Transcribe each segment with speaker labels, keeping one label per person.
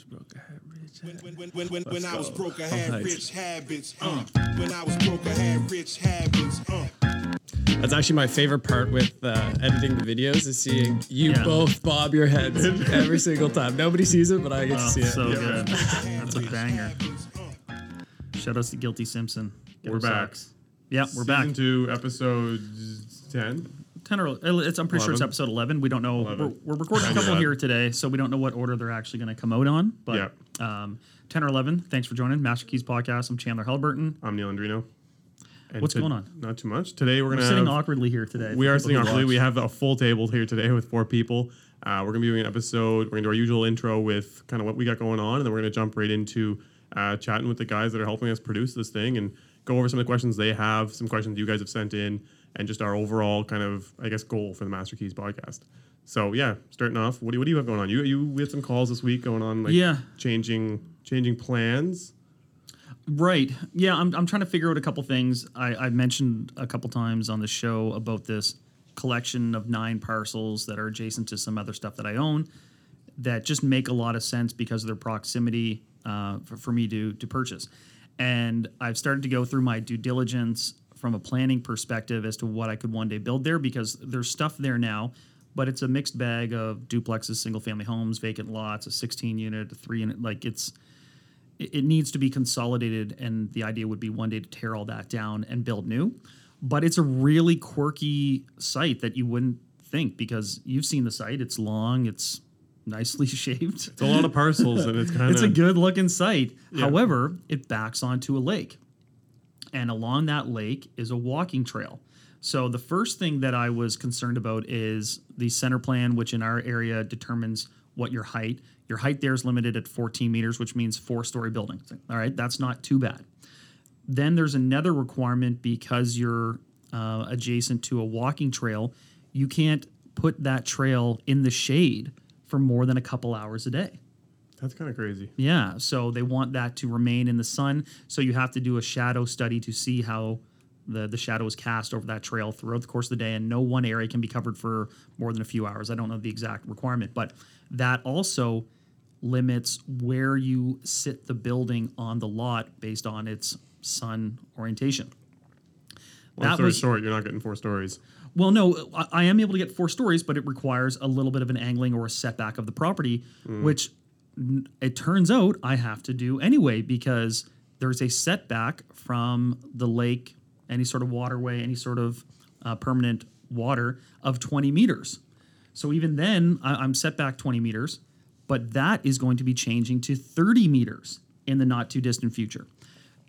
Speaker 1: was broke, I had rich
Speaker 2: When,
Speaker 1: habits.
Speaker 2: when, when, when, when I was broke, I had
Speaker 1: Alright.
Speaker 2: rich habits. Uh. When I was broke, I had rich habits. Uh.
Speaker 1: That's actually my favorite part with uh, editing the videos is seeing you
Speaker 3: Yeah.
Speaker 1: both bob your heads every single time. Nobody sees it, but I get to
Speaker 3: Oh,
Speaker 1: see it.
Speaker 3: so good. That's a banger. Shout out to Guilty Simpson. Get
Speaker 4: We're back.
Speaker 3: socks. Yeah, we're
Speaker 4: Season
Speaker 3: back.
Speaker 4: two, episode ten.
Speaker 3: 10 or it's, I'm pretty sure it's episode 11. We don't know. We're, we're recording a couple here today, so we don't know what order they're actually going to come out on. But um, 10 or 11, thanks for joining Master Keys Podcast. I'm Chandler Haliburton.
Speaker 4: I'm Neal Andreino. And
Speaker 3: What's
Speaker 4: to-
Speaker 3: going on?
Speaker 4: Not too much. Today we're
Speaker 3: We're
Speaker 4: gonna
Speaker 3: sitting
Speaker 4: have,
Speaker 3: awkwardly here today.
Speaker 4: we are sitting awkwardly.
Speaker 3: watch.
Speaker 4: We have a full table here today with four people. Uh, we're gonna be doing an episode. We're gonna do our usual intro with kind of what we got going on, and then we're gonna jump right into uh, chatting with the guys that are helping us produce this thing and go over some of the questions they have, some questions you guys have sent in, and just our overall kind of I guess goal for the Master Keys podcast. So yeah, starting off, what do, what do you have going on? You you we had some calls this week going on, like
Speaker 3: Yeah.
Speaker 4: changing changing plans.
Speaker 3: Right. Yeah, I'm, I'm trying to figure out a couple things. I, I mentioned a couple times on the show about this collection of nine parcels that are adjacent to some other stuff that I own that just make a lot of sense because of their proximity uh, for, for me to, to purchase. And I've started to go through my due diligence from a planning perspective as to what I could one day build there because there's stuff there now, but it's a mixed bag of duplexes, single family homes, vacant lots, a 16 unit, a three unit. Like it's, it it needs to be consolidated and the idea would be one day to tear all that down and build new. But it's a really quirky site that you wouldn't think because you've seen the site. It's long. It's nicely shaped.
Speaker 4: It's a lot of parcels, and it's kind of.
Speaker 3: it's a good looking site. However it backs onto a lake and along that lake is a walking trail. So the first thing that i was concerned about is the center plan which in our area determines what your height. Your height there is limited at 14 meters which means four story building all right that's not too bad. Then there's another requirement because you're uh, adjacent to a walking trail you can't put that trail in the shade for more than a couple hours a day
Speaker 4: That's kind of crazy.
Speaker 3: yeah, so they want that to remain in the sun. So you have to do a shadow study to see how the the shadow is cast over that trail throughout the course of the day, and no one area can be covered for more than a few hours. I don't know the exact requirement, but that also limits where you sit the building on the lot based on its sun orientation.
Speaker 4: Long
Speaker 3: That
Speaker 4: story
Speaker 3: was-
Speaker 4: short, you're not getting four stories.
Speaker 3: Well, no, I, I am able to get four stories, but it requires a little bit of an angling or a setback of the property, mm. which n- it turns out I have to do anyway because there's a setback from the lake, any sort of waterway, any sort of uh, permanent water of 20 meters. So even then, I, I'm set back 20 meters, but that is going to be changing to 30 meters in the not too distant future.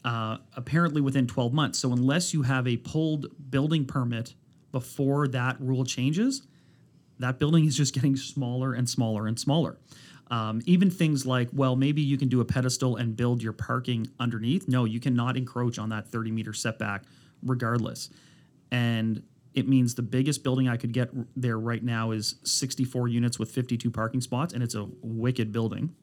Speaker 3: Uh, apparently within 12 months. So unless you have a pulled building permit before that rule changes, that building is just getting smaller and smaller and smaller. Um, even things like, well, maybe you can do a pedestal and build your parking underneath. No, you cannot encroach on that 30 meter setback regardless. And it means the biggest building I could get there right now is 64 units with 52 parking spots, and it's a wicked building.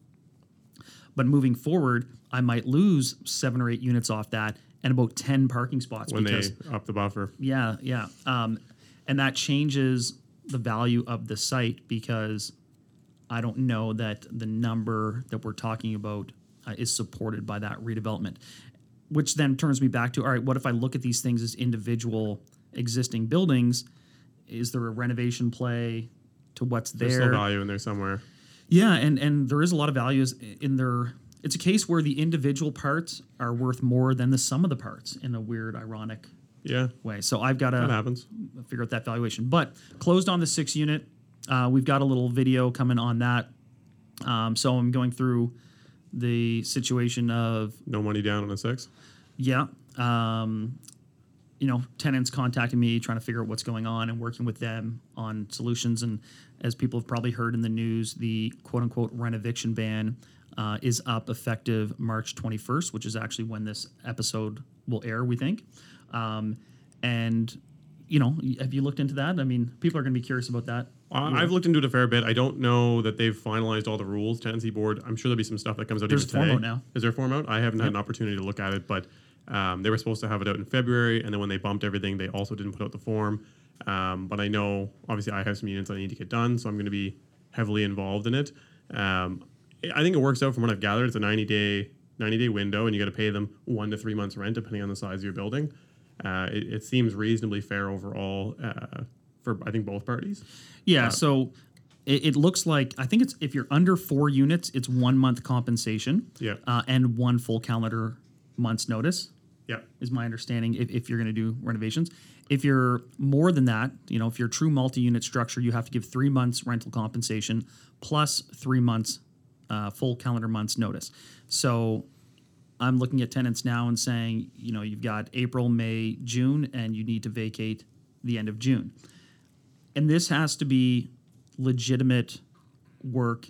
Speaker 3: But moving forward, I might lose seven or eight units off that and about 10 parking spots
Speaker 4: when
Speaker 3: because
Speaker 4: they up the buffer.
Speaker 3: yeah, yeah. Um, and that changes the value of the site because I don't know that the number that we're talking about uh, is supported by that redevelopment. Which then turns me back to all right, what if I look at these things as individual existing buildings? Is there a renovation play to what's
Speaker 4: There's
Speaker 3: there?
Speaker 4: still value in there somewhere.
Speaker 3: Yeah, and and there is a lot of values in their. It's a case where the individual parts are worth more than the sum of the parts in a weird, ironic
Speaker 4: Yeah,
Speaker 3: way. So I've got to figure out that valuation. But closed on the six unit. Uh, we've got a little video coming on that. Um, so I'm going through the situation of
Speaker 4: No money down on a six.
Speaker 3: yeah, um, you know, tenants contacting me, trying to figure out what's going on, and working with them on solutions. And as people have probably heard in the news, the quote unquote rent eviction ban uh, is up effective March 21st, which is actually when this episode will air, we think. Um, and, you know, have you looked into that? I mean, people are going to be curious about that.
Speaker 4: Uh, I've looked into it a fair bit. I don't know that they've finalized all the rules. Tenancy board. I'm sure there'll be some stuff that comes out
Speaker 3: There's
Speaker 4: even
Speaker 3: a form out now.
Speaker 4: Is there a form out? I haven't had an opportunity to look at it, but um, they were supposed to have it out in February, and then when they bumped everything, they also didn't put out the form. Um, but I know, obviously, I have some units I need to get done, so I'm going to be heavily involved in it. Um, I think it works out from what I've gathered. It's a 90 day 90 day window, and you got to pay them one to three months rent depending on the size of your building. Uh, it, it seems reasonably fair overall uh, for I think both parties.
Speaker 3: Yeah, so it, it looks like I think it's if you're under four units, it's one month compensation.
Speaker 4: Yeah.
Speaker 3: uh, and one full calendar month's notice
Speaker 4: Yeah,
Speaker 3: is my understanding. If, if you're going to do renovations, if you're more than that, you know, if you're a true multi-unit structure, you have to give three months rental compensation plus three months uh, full calendar months notice. So I'm looking at tenants now and saying, you know, you've got April, May, June, and you need to vacate the end of June. And this has to be legitimate work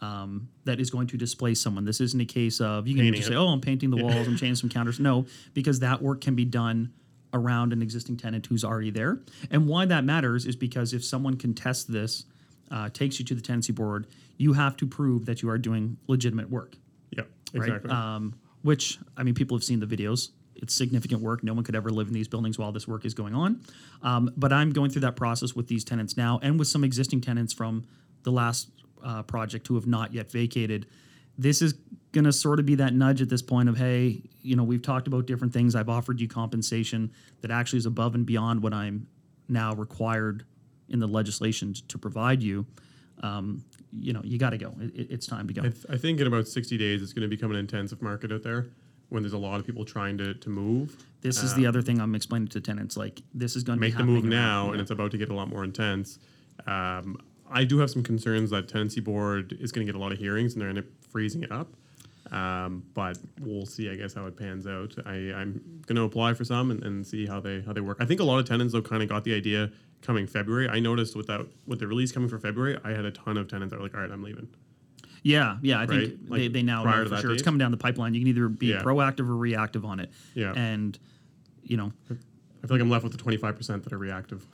Speaker 3: um, that is going to displace someone. This isn't a case of you can
Speaker 4: Painting
Speaker 3: just
Speaker 4: it.
Speaker 3: say, "Oh, I'm painting the walls, I'm changing some counters." No, because that work can be done around an existing tenant who's already there. And why that matters is because if someone contests this, uh, takes you to the tenancy board, you have to prove that you are doing legitimate work
Speaker 4: yeah,
Speaker 3: right?
Speaker 4: exactly.
Speaker 3: Um, which I mean, people have seen the videos. It's significant work. No one could ever live in these buildings while this work is going on. Um, but I'm going through that process with these tenants now, and with some existing tenants from the last uh, project who have not yet vacated. This is going to sort of be that nudge at this point of, hey, you know, we've talked about different things. I've offered you compensation that actually is above and beyond what I'm now required in the legislation to provide you. Um, you know, you got to go. It, it- it's time to go.
Speaker 4: I, th- I think in about 60 days, it's going to become an intensive market out there when there's a lot of people trying to, to move.
Speaker 3: This is the other thing I'm explaining to tenants. Like this is going to
Speaker 4: Make the move now, and it's about to get a lot more intense. Um, I do have some concerns that tenancy board is going to get a lot of hearings and they're going to freezing it up. Um, but we'll see, I guess, how it pans out. I, I'm going to apply for some and, and see how they how they work. I think a lot of tenants though kind of got the idea coming February. I noticed with that with the release coming for February, I had a ton of tenants that were like, "All right, I'm leaving."
Speaker 3: yeah, yeah. I think
Speaker 4: Right?
Speaker 3: they,
Speaker 4: Like,
Speaker 3: they now
Speaker 4: prior
Speaker 3: know for
Speaker 4: that
Speaker 3: sure it's coming down the pipeline. You can either be
Speaker 4: Yeah.
Speaker 3: proactive or reactive on it.
Speaker 4: Yeah.
Speaker 3: and you know,
Speaker 4: I feel like I'm left with the 25 percent that are reactive.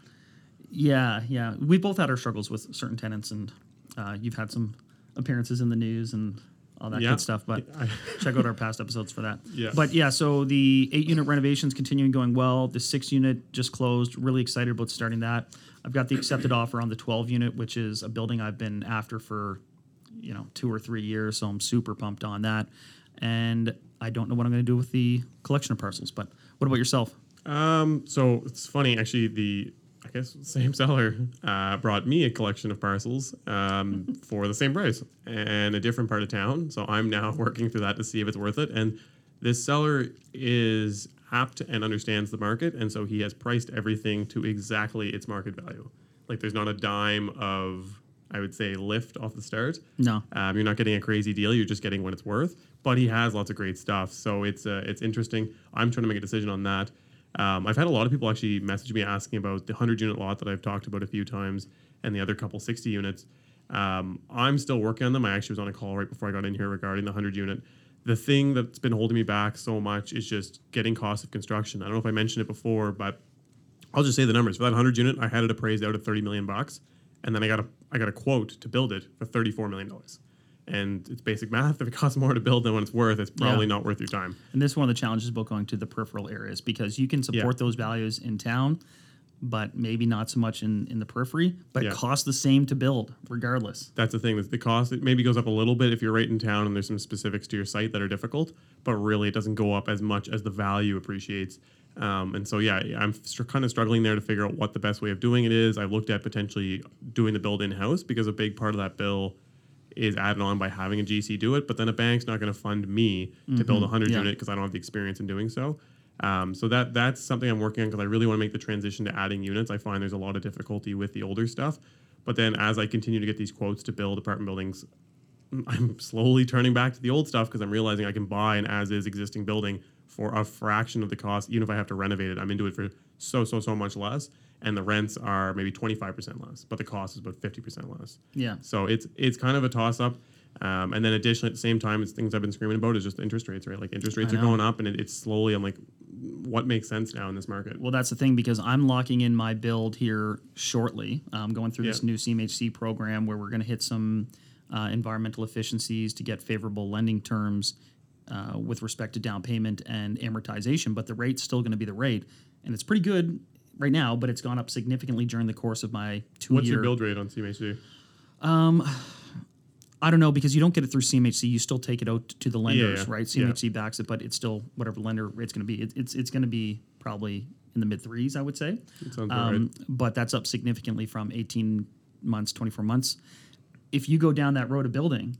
Speaker 3: yeah, yeah. We both had our struggles with certain tenants, and uh, you've had some appearances in the news and all that
Speaker 4: Yeah.
Speaker 3: good stuff. But check out our past episodes for that.
Speaker 4: Yeah.
Speaker 3: But yeah, so the eight unit renovations continuing going well. The six unit just closed. Really excited about starting that. I've got the accepted offer on the 12 unit, which is a building I've been after for, you know, two or three years. So I'm super pumped on that. And I don't know what I'm going to do with the collection of parcels. But what about yourself?
Speaker 4: Um, so it's funny actually. The I guess same seller uh, brought me a collection of parcels um, for the same price and a different part of town. So I'm now working through that to see if it's worth it. And this seller is apt and understands the market, and so he has priced everything to exactly its market value. Like there's not a dime of I would say lift off the start.
Speaker 3: No.
Speaker 4: Um, you're not getting a crazy deal. You're just getting what it's worth. But he has lots of great stuff, so it's uh, it's interesting. I'm trying to make a decision on that. Um, I've had a lot of people actually message me asking about the 100 unit lot that I've talked about a few times, and the other couple 60 units. Um, I'm still working on them. I actually was on a call right before I got in here regarding the 100 unit. The thing that's been holding me back so much is just getting cost of construction. I don't know if I mentioned it before, but I'll just say the numbers for that 100 unit. I had it appraised out at 30 million bucks, and then I got a I got a quote to build it for 34 million dollars. And it's basic math. If it costs more to build than what it's worth, it's probably
Speaker 3: Yeah.
Speaker 4: not worth your time.
Speaker 3: And this is one of the challenges about going to the peripheral areas because you can support those values in town, but maybe not so much in, in the periphery, but
Speaker 4: Yeah.
Speaker 3: it costs the same to build regardless.
Speaker 4: That's the thing. The cost it maybe goes up a little bit if you're right in town and there's some specifics to your site that are difficult, but really it doesn't go up as much as the value appreciates. Um, and so yeah, I'm kind of struggling there to figure out what the best way of doing it is. I've looked at potentially doing the build in house because a big part of that bill is added on by having a GC do it, but then a bank's not going to fund me to build a hundred
Speaker 3: yeah.
Speaker 4: unit because I don't have the experience in doing so. Um, so that that's something I'm working on because I really want to make the transition to adding units. I find there's a lot of difficulty with the older stuff, but then as I continue to get these quotes to build apartment buildings, I'm slowly turning back to the old stuff because I'm realizing I can buy an as-is existing building for a fraction of the cost, even if I have to renovate it. I'm into it for so so so much less, and the rents are maybe 25% less, but the cost is about 50% less.
Speaker 3: Yeah.
Speaker 4: So it's it's kind of a toss up. Um, and then additionally, at the same time, it's things I've been screaming about is just interest rates, right? Like interest rates are going up, and it, it's slowly. I'm like, what makes sense now in this market?
Speaker 3: Well, that's the thing because I'm locking in my build here shortly. I'm going through this new CMHC program where we're going to hit some uh, environmental efficiencies to get favorable lending terms uh, with respect to down payment and amortization. But the rate's still going to be the rate, and it's pretty good right now. But it's gone up significantly during the course of my two
Speaker 4: What's
Speaker 3: year.
Speaker 4: your build rate on CMHC?
Speaker 3: I don't know because you don't get it through CMHC. You still take it out to the lenders,
Speaker 4: yeah.
Speaker 3: right?
Speaker 4: Yeah.
Speaker 3: CMHC backs it, but it's still whatever lender rate's going to be. It, it's it's going to be probably in the mid threes, I would say.
Speaker 4: Sounds right.
Speaker 3: But that's up significantly from 18 months, 24 months. If you go down that road of building,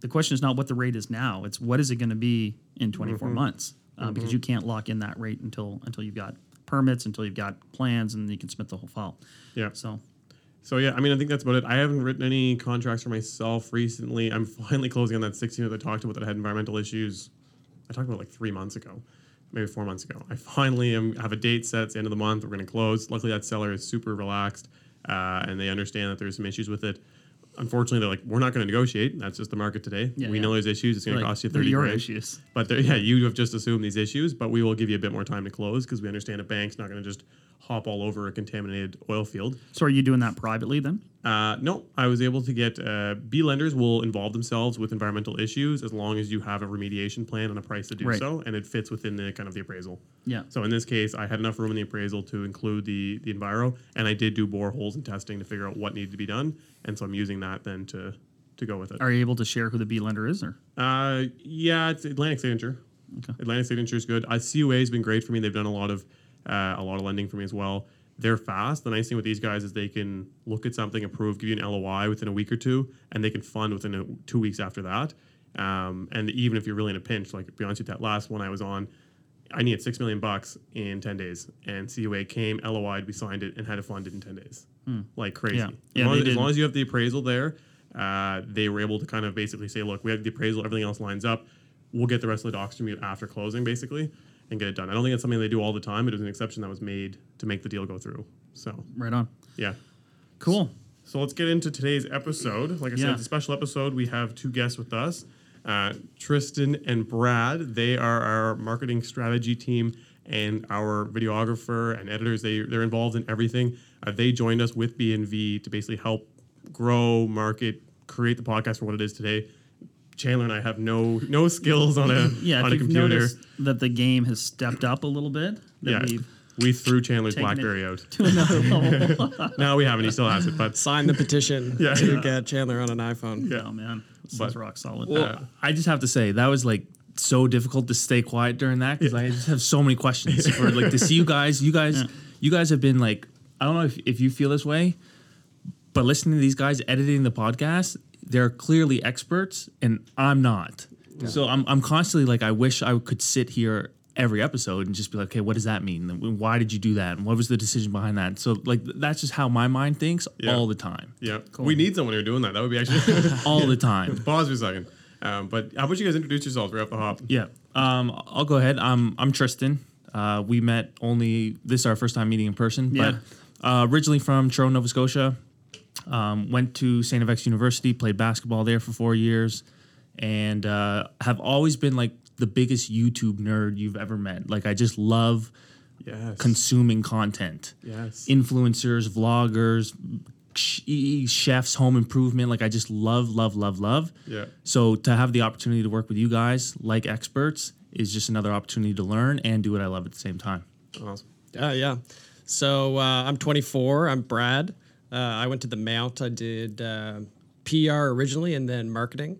Speaker 3: the question is not what the rate is now. It's what is it going to be in 24
Speaker 4: Mm-hmm.
Speaker 3: months? Uh, Because you can't lock in that rate until until you've got permits, until you've got plans, and you can submit the whole file.
Speaker 4: Yeah.
Speaker 3: So
Speaker 4: So yeah, I mean, I think that's about it. I haven't written any contracts for myself recently. I'm finally closing on that 16 that I talked about that had environmental issues. I talked about like three months ago, maybe four months ago. I finally am, have a date set. It's the end of the month. We're going to close. Luckily, that seller is super relaxed, uh, and they understand that there's some issues with it. Unfortunately, they're like, we're not going to negotiate. That's just the market today.
Speaker 3: Yeah,
Speaker 4: we
Speaker 3: yeah.
Speaker 4: know there's issues. It's going to cost you
Speaker 3: they're
Speaker 4: 30
Speaker 3: your
Speaker 4: grand.
Speaker 3: issues.
Speaker 4: But yeah, you have just assumed these issues, but we will give you a bit more time to close because we understand a bank's not going to just hop all over a contaminated oil field.
Speaker 3: So are you doing that privately then?
Speaker 4: Uh, no, I was able to get uh, B lenders will involve themselves with environmental issues as long as you have a remediation plan and a price to do
Speaker 3: Right.
Speaker 4: so, and it fits within the kind of the appraisal.
Speaker 3: Yeah.
Speaker 4: So in this case, I had enough room in the appraisal to include the the enviro, and I did do boreholes and testing to figure out what needed to be done, and so I'm using that then to to go with it.
Speaker 3: Are you able to share who the B lender is, or
Speaker 4: Uh, yeah, it's Atlantic Signature. Atlantic Signature is good. Uh, CUA has been great for me. They've done a lot of uh, a lot of lending for me as well. They're fast. The nice thing with these guys is they can look at something, approve, give you an LOI within a week or two, and they can fund within a, two weeks after that. Um, and even if you're really in a pinch, like to be honest with that last one I was on, I needed six million bucks in ten days, and CUA came, LOI'd, we signed it, and had to fund it in ten days, like crazy.
Speaker 3: Yeah.
Speaker 4: As,
Speaker 3: Yeah,
Speaker 4: long as, as long as you have the appraisal there, uh, they were able to kind of basically say, look, we have the appraisal, everything else lines up. We'll get the rest of the docs from you after closing, basically, and get it done. I don't think it's something they do all the time. It was an exception that was made to make the deal go through. So,
Speaker 3: right on?
Speaker 4: yeah.
Speaker 3: Cool.
Speaker 4: So let's get into today's episode. Like I said, it's a special episode. We have two guests with us, uh, Tristen and Brad. They are our marketing strategy team and our videographer and editors. They they're involved in everything. Uh, they joined us with BNV to basically help grow, market, create the podcast for what it is today. Chandler and I have no no skills on a
Speaker 3: Yeah,
Speaker 4: on a computer.
Speaker 3: that the game has stepped up a little bit, that
Speaker 4: Yeah,
Speaker 3: we've
Speaker 4: we threw Chandler's BlackBerry out.
Speaker 3: to another level.
Speaker 4: No, we haven't. He still has it, but
Speaker 1: Sign the petition
Speaker 4: Yeah.
Speaker 1: to
Speaker 4: Yeah.
Speaker 1: get Chandler on an iPhone.
Speaker 3: Oh man, this
Speaker 4: But-
Speaker 3: rock solid.
Speaker 5: Well, I just have to say that was like so difficult to stay quiet during that because I just have so many questions for like to see you guys. You guys, you guys have been like I don't know if, if you feel this way, but listening to these guys editing the podcast, they're clearly experts and I'm not. So I'm I'm constantly like I wish I could sit here every episode and just be like, okay, what does that mean? Why did you do that? And what was the decision behind that? So like that's just how my mind thinks
Speaker 4: Yeah.
Speaker 5: all the time,
Speaker 4: yeah, we need someone who's doing that. That would be actually.
Speaker 5: all the time.
Speaker 4: Pause for a second. Um, but how about you guys introduce yourselves right off the hop?
Speaker 5: Yeah. Um, I'll go ahead. I'm I'm Tristen. Uh, we met only this is our first time meeting in person,
Speaker 3: Yeah.
Speaker 5: but uh, originally from Truro, Nova Scotia. Um, went to St. FX University, played basketball there for four years, and uh, have always been like the biggest YouTube nerd you've ever met. Like I just love
Speaker 4: Yes.
Speaker 5: consuming content.
Speaker 4: Yes.
Speaker 5: Influencers, vloggers, chefs, home improvement. Like I just love, love, love, love.
Speaker 4: Yeah.
Speaker 5: So to have the opportunity to work with you guys like experts is just another opportunity to learn and do what I love at the same time.
Speaker 4: awesome.
Speaker 1: Uh, yeah. So uh, I'm 24. I'm Brad. Uh, I went to the Mount. I did uh, PR originally and then marketing.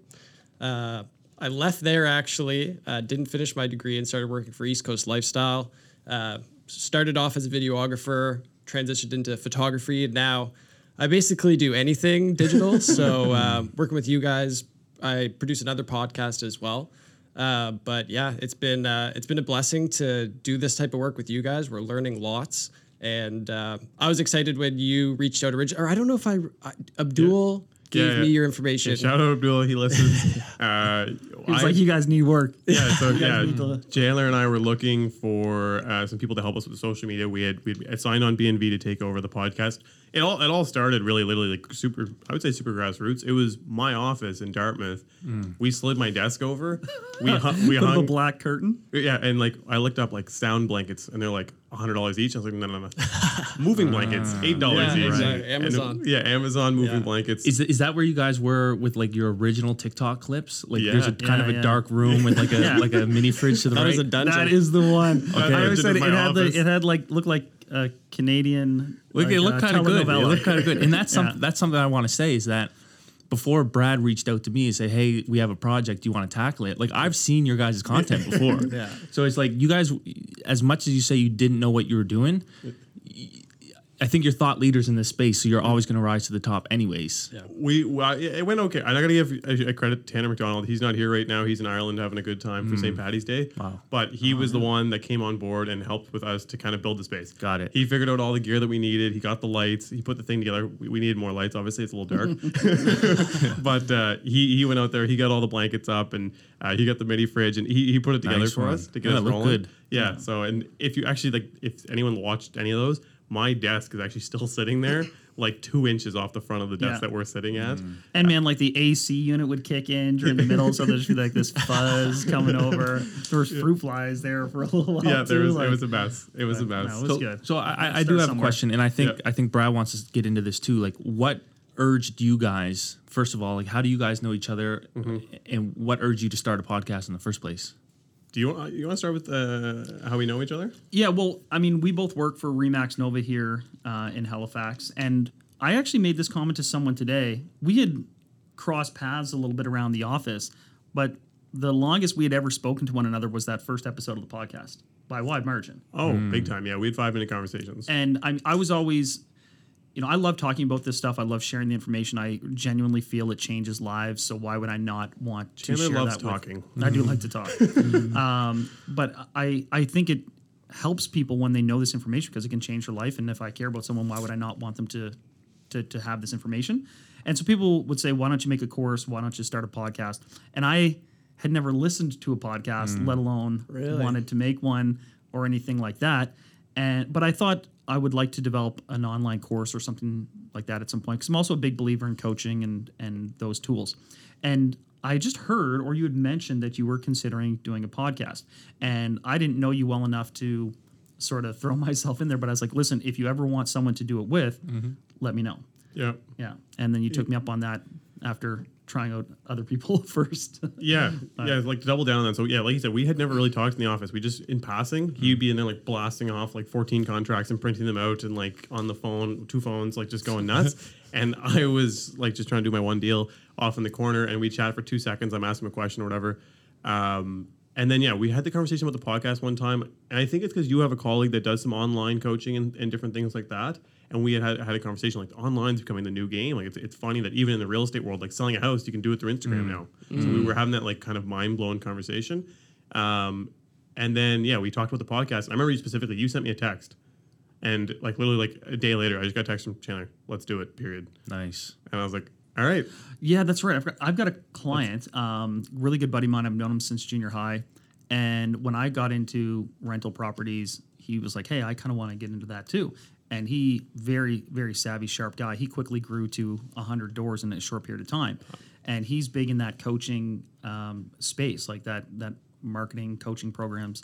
Speaker 1: Uh, I left there actually, uh, didn't finish my degree and started working for East Coast Lifestyle. Uh, started off as a videographer, transitioned into photography, and now I basically do anything digital. so uh, working with you guys, I produce another podcast as well. Uh, but yeah, it's been uh, it's been a blessing to do this type of work with you guys. We're learning lots, and uh, I was excited when you reached out originally. Or I don't know if I, I Abdul gave
Speaker 4: Yeah, yeah.
Speaker 1: me your information.
Speaker 4: Shout out Abdullah. He listens. uh,
Speaker 3: He was
Speaker 4: I-
Speaker 3: like, "You guys need work."
Speaker 4: yeah, so yeah,
Speaker 3: need
Speaker 4: Chandler and I were looking for uh, some people to help us with social media. We had we had signed on BNV to take over the podcast. It all it all started really literally like super. I would say super grassroots. It was my office in Dartmouth. Hmm. We slid my desk over. We hung, we
Speaker 3: Put up a
Speaker 4: hung
Speaker 3: black curtain.
Speaker 4: yeah, and like I looked up like sound blankets, and they're like hundred dollars each. I was like, no, no, no, moving ah. blankets, eight dollars
Speaker 1: Yeah,
Speaker 4: each.
Speaker 1: exactly.
Speaker 4: And it-
Speaker 1: Amazon.
Speaker 4: yeah, Amazon moving
Speaker 1: Yeah.
Speaker 4: blankets.
Speaker 5: Is, is that where you guys were with like your original TikTok clips? Like there's a
Speaker 4: Yeah.
Speaker 5: kind of a dark room with like a
Speaker 3: Yeah.
Speaker 5: like a mini fridge to the
Speaker 1: that
Speaker 5: right.
Speaker 1: was a dungeon.
Speaker 3: That is the one.
Speaker 4: Okay.
Speaker 3: I always said
Speaker 4: it
Speaker 3: it, had the, it had like looked like a Canadian.
Speaker 5: Look,
Speaker 3: like,
Speaker 5: it looked
Speaker 3: uh,
Speaker 5: kind of good. It
Speaker 3: telenovela.
Speaker 5: looked kind of good, and that's some,
Speaker 3: Yeah.
Speaker 5: that's something I want to say is that before Brad reached out to me and said, "Hey, we have a project. Do you want to tackle it?" Like I've seen your guys' content before.
Speaker 1: Yeah.
Speaker 5: So it's like you guys, as much as you say you didn't know what you were doing, I think you're thought leaders in this space. So you're always going to rise to the top, anyways.
Speaker 1: Yeah.
Speaker 4: We well, it it went okay. I gotta give a, a credit to Tanner McDonald. He's not here right now. He's in Ireland having a good time for St. Patty's Day.
Speaker 5: Wow.
Speaker 4: But he was the one that came on board and helped with us to kind of build the space.
Speaker 5: Got it.
Speaker 4: He figured out all the gear that we needed. He got the lights. He put the thing together. We, we needed more lights. Obviously, it's a little dark. but uh, he he went out there. He got all the blankets up and uh, he got the mini fridge and he, he put it together
Speaker 5: Nice
Speaker 4: for
Speaker 5: one.
Speaker 4: us to get
Speaker 5: Yeah,
Speaker 4: us rolling.
Speaker 5: good.
Speaker 4: Yeah, So and if you actually like, if anyone watched any of those, my desk is actually still sitting there, like two inches off the front of the desk
Speaker 3: Yeah.
Speaker 4: that we're sitting at. Mm.
Speaker 3: And man, like the AC unit would kick in during the middle, so there'd just be like this fuzz coming over. There was fruit flies there for a little while.
Speaker 4: Yeah, there
Speaker 3: too,
Speaker 4: was
Speaker 3: like-
Speaker 4: it was a mess. It was a mess.
Speaker 3: no, it was
Speaker 5: so,
Speaker 3: good.
Speaker 5: So I, I, I
Speaker 3: Start
Speaker 5: do have
Speaker 3: somewhere.
Speaker 5: a question, and I think
Speaker 4: Yeah.
Speaker 5: I think Brad wants to get into this too. Like, what urged you guys? First of all, like, how do you guys know each other, mm-hmm. and what urged you to start a podcast in the first place?
Speaker 4: Do you want you want to start with uh, how we know each other?
Speaker 3: Yeah, well, I mean, we both work for Remax Nova here uh, in Halifax, and I actually made this comment to someone today. We had crossed paths a little bit around the office, but the longest we had ever spoken to one another was that first episode of the podcast by a wide margin.
Speaker 4: Oh, big time. Yeah, we had five minute conversations.
Speaker 3: And I, I was always, you know, I love talking about this stuff. I love sharing the information. I genuinely feel it changes lives. So why would I not want to
Speaker 4: Chandler
Speaker 3: share
Speaker 4: loves
Speaker 3: that with-
Speaker 4: talking.
Speaker 3: I do like to talk. um, but I, I think it helps people when they know this information because it can change their life. And if I care about someone, why would I not want them to, to, to have this information? And so people would say, why don't you make a course? Why don't you start a podcast? And I had never listened to a podcast, let alone
Speaker 1: Really?
Speaker 3: wanted to make one or anything like that. And but I thought I would like to develop an online course or something like that at some point because I'm also a big believer in coaching and and those tools. And I just heard, or you had mentioned that you were considering doing a podcast, and I didn't know you well enough to sort of throw myself in there. But I was like, listen, if you ever want someone to do it with, mm-hmm. let me know.
Speaker 4: yeah.
Speaker 3: Yeah, and then you took me up on that after trying out other people first.
Speaker 4: Yeah, yeah, like to double down on that. So yeah, like you said, we had never really talked in the office. We just in passing, he'd be in there like blasting off like 14 contracts and printing them out and like on the phone, two phones, like just going nuts. and I was like just trying to do my one deal off in the corner, and we chat for two seconds. I'm asking him a question or whatever. Um, and then yeah, we had the conversation about the podcast one time, and I think it's because you have a colleague that does some online coaching and, and different things like that. And we had, had had a conversation like online's becoming the new game. Like it's, it's funny that even in the real estate world, like selling a house, you can do it through Instagram now. So we were having that like kind of mind blowing conversation. Um, and then yeah, we talked about the podcast. I remember you specifically. You sent me a text, and like literally like a day later, I just got a text from Chandler. Let's do it. Period.
Speaker 5: Nice.
Speaker 4: And I was like, all right.
Speaker 3: Yeah, that's right. I've got, I've got a client, um, really good buddy of mine. I've known him since junior high. And when I got into rental properties, he was like, "Hey, I kind of want to get into that too." And he, very, very savvy, sharp guy. He quickly grew to hundred doors in a short period of time, and he's big in that coaching um, space, like that that marketing coaching programs.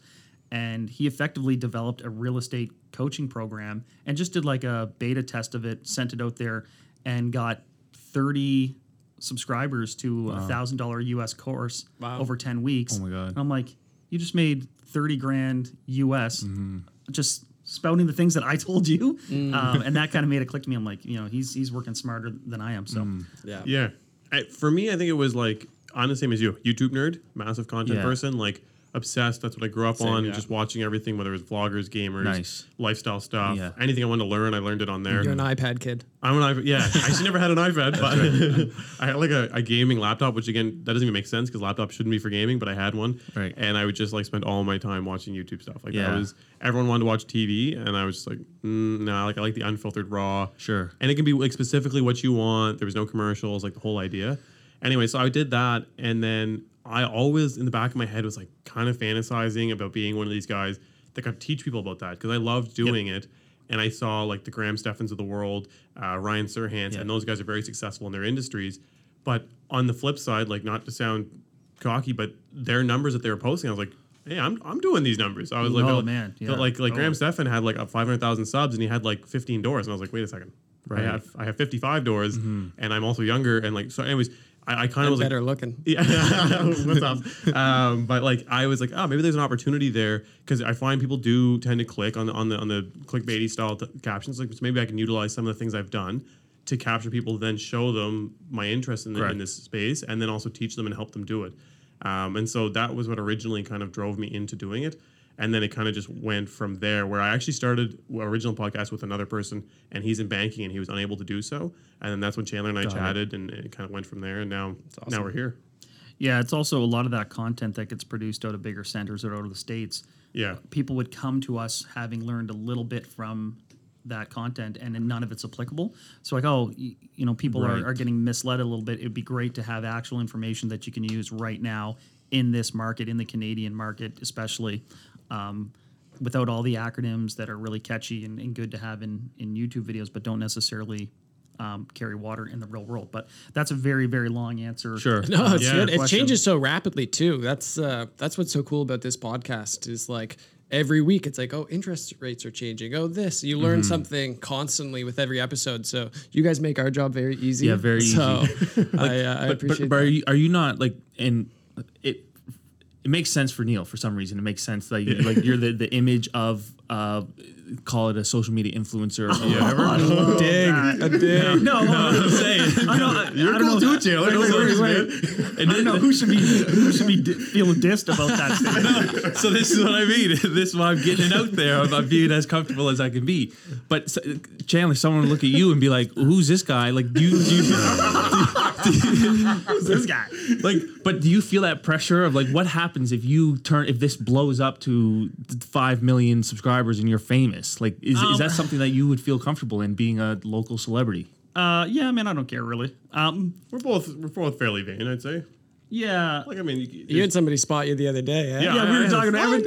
Speaker 3: And he effectively developed a real estate coaching program and just did like a beta test of it, sent it out there, and got 30 subscribers to a thousand dollar US course
Speaker 1: Wow.
Speaker 3: over 10 weeks.
Speaker 5: Oh my God.
Speaker 3: And I'm like, you just made 30 grand US
Speaker 5: Mm-hmm.
Speaker 3: just spouting the things that I told you.
Speaker 1: Mm.
Speaker 3: Um, and that kind of made it click to me. I'm like, you know, he's, he's working smarter than I am. So
Speaker 5: Mm.
Speaker 1: Yeah.
Speaker 4: Yeah. I, for me, I think it was like I'm the same as you. YouTube nerd, massive content
Speaker 5: Yeah.
Speaker 4: person, like obsessed. That's what I grew up on.
Speaker 1: yeah.
Speaker 4: Just watching everything, whether it was vloggers, gamers,
Speaker 5: Nice.
Speaker 4: lifestyle stuff,
Speaker 5: Yeah.
Speaker 4: anything I wanted to learn, I learned it on there.
Speaker 1: You're an iPad kid.
Speaker 4: I'm an iPad. Yeah, I actually never had an iPad, but I had like a, a gaming laptop, which again, that doesn't even make sense because laptops shouldn't be for gaming, but I had one.
Speaker 5: Right.
Speaker 4: And I would just like spend all my time watching YouTube stuff. Like that was everyone wanted to watch TV, and I was just like, mm, no, like I like the unfiltered raw.
Speaker 5: Sure.
Speaker 4: And it can be like specifically what you want. There was no commercials, like the whole idea. Anyway, so I did that, and then I always in the back of my head was like kind of fantasizing about being one of these guys that could teach people about that because I loved doing it. And I saw like the Graham Stephans of the world, uh, Ryan Serhant,
Speaker 5: Yeah.
Speaker 4: and those guys are very successful in their industries. But on the flip side, like not to sound cocky, but their numbers that they were posting, I was like, hey, I'm, I'm doing these numbers. I was like,
Speaker 3: Oh,
Speaker 4: oh,
Speaker 3: man, yeah.
Speaker 4: like like Graham
Speaker 3: Oh.
Speaker 4: Stephan had like a 500,000 subs and he had like 15 doors, and I was like, wait a second, I have I have 55 doors, and I'm also younger, and like so. Anyways, I, I kind of
Speaker 1: And
Speaker 4: was like,
Speaker 1: better looking.
Speaker 4: yeah, what's up? Um, but like, I was like, oh, maybe there's an opportunity there because I find people do tend to click on the on the on the clickbaity style t- captions. Like, so maybe I can utilize some of the things I've done to capture people, then show them my interest in, the, in this space, and then also teach them and help them do it. Um, and so that was what originally kind of drove me into doing it. And then it kind of just went from there, where I actually started original podcast with another person, and he's in banking, and he was unable to do so. And then that's when Chandler and I chatted, and it kind of went from there. And now, now we're here.
Speaker 3: Yeah, it's also a lot of that content that gets produced out of bigger centers or out of the states.
Speaker 4: Yeah.
Speaker 3: People would come to us having learned a little bit from that content and then none of it's applicable. So like, oh, y- you know, people
Speaker 5: Right.
Speaker 3: are, are getting misled a little bit. It'd be great to have actual information that you can use right now in this market, in the Canadian market, especially. Um, without all the acronyms that are really catchy and, and good to have in, in YouTube videos, but don't necessarily um, carry water in the real world. But that's a very, very long answer.
Speaker 5: Sure.
Speaker 1: No, it's
Speaker 4: Yeah.
Speaker 1: good. It
Speaker 3: Question.
Speaker 1: changes so rapidly too. That's uh, that's what's so cool about this podcast is like every week it's like oh interest rates are changing. Oh this you learn something constantly with every episode. So you guys make our job very easy.
Speaker 5: Yeah, very
Speaker 1: so I, uh, I
Speaker 5: but,
Speaker 1: appreciate.
Speaker 5: but, but are you are you not like and it it makes sense for Neal for some reason. It makes sense that you, like you're the, the image of uh call it a social media influencer. or whatever.
Speaker 1: dig a dig.
Speaker 3: No,
Speaker 5: I'm saying.
Speaker 3: I know. You're I don't know.
Speaker 4: Taylor.
Speaker 3: Wait, wait, wait, wait. I don't know who should be who should be di- feeling dissed about that statement.
Speaker 5: so this is what I mean. This is why I'm getting it out there. I'm, I'm being as comfortable as I can be. But so, Chandler, someone would look at you and be like, "Who's this guy?" Like, do you, do you
Speaker 3: Who's this guy?
Speaker 5: like? But do you feel that pressure of like, what happens if you turn if this blows up to five million subscribers and you're famous? Like, is, is that something that you would feel comfortable in being a local celebrity?
Speaker 3: Uh, yeah, man, I don't care really. Um,
Speaker 4: We're both we're both fairly vain, I'd say.
Speaker 3: yeah.
Speaker 4: Like I mean, you,
Speaker 1: You had somebody spot you the other day. Eh?
Speaker 4: Yeah.
Speaker 3: Yeah, we were talking to every,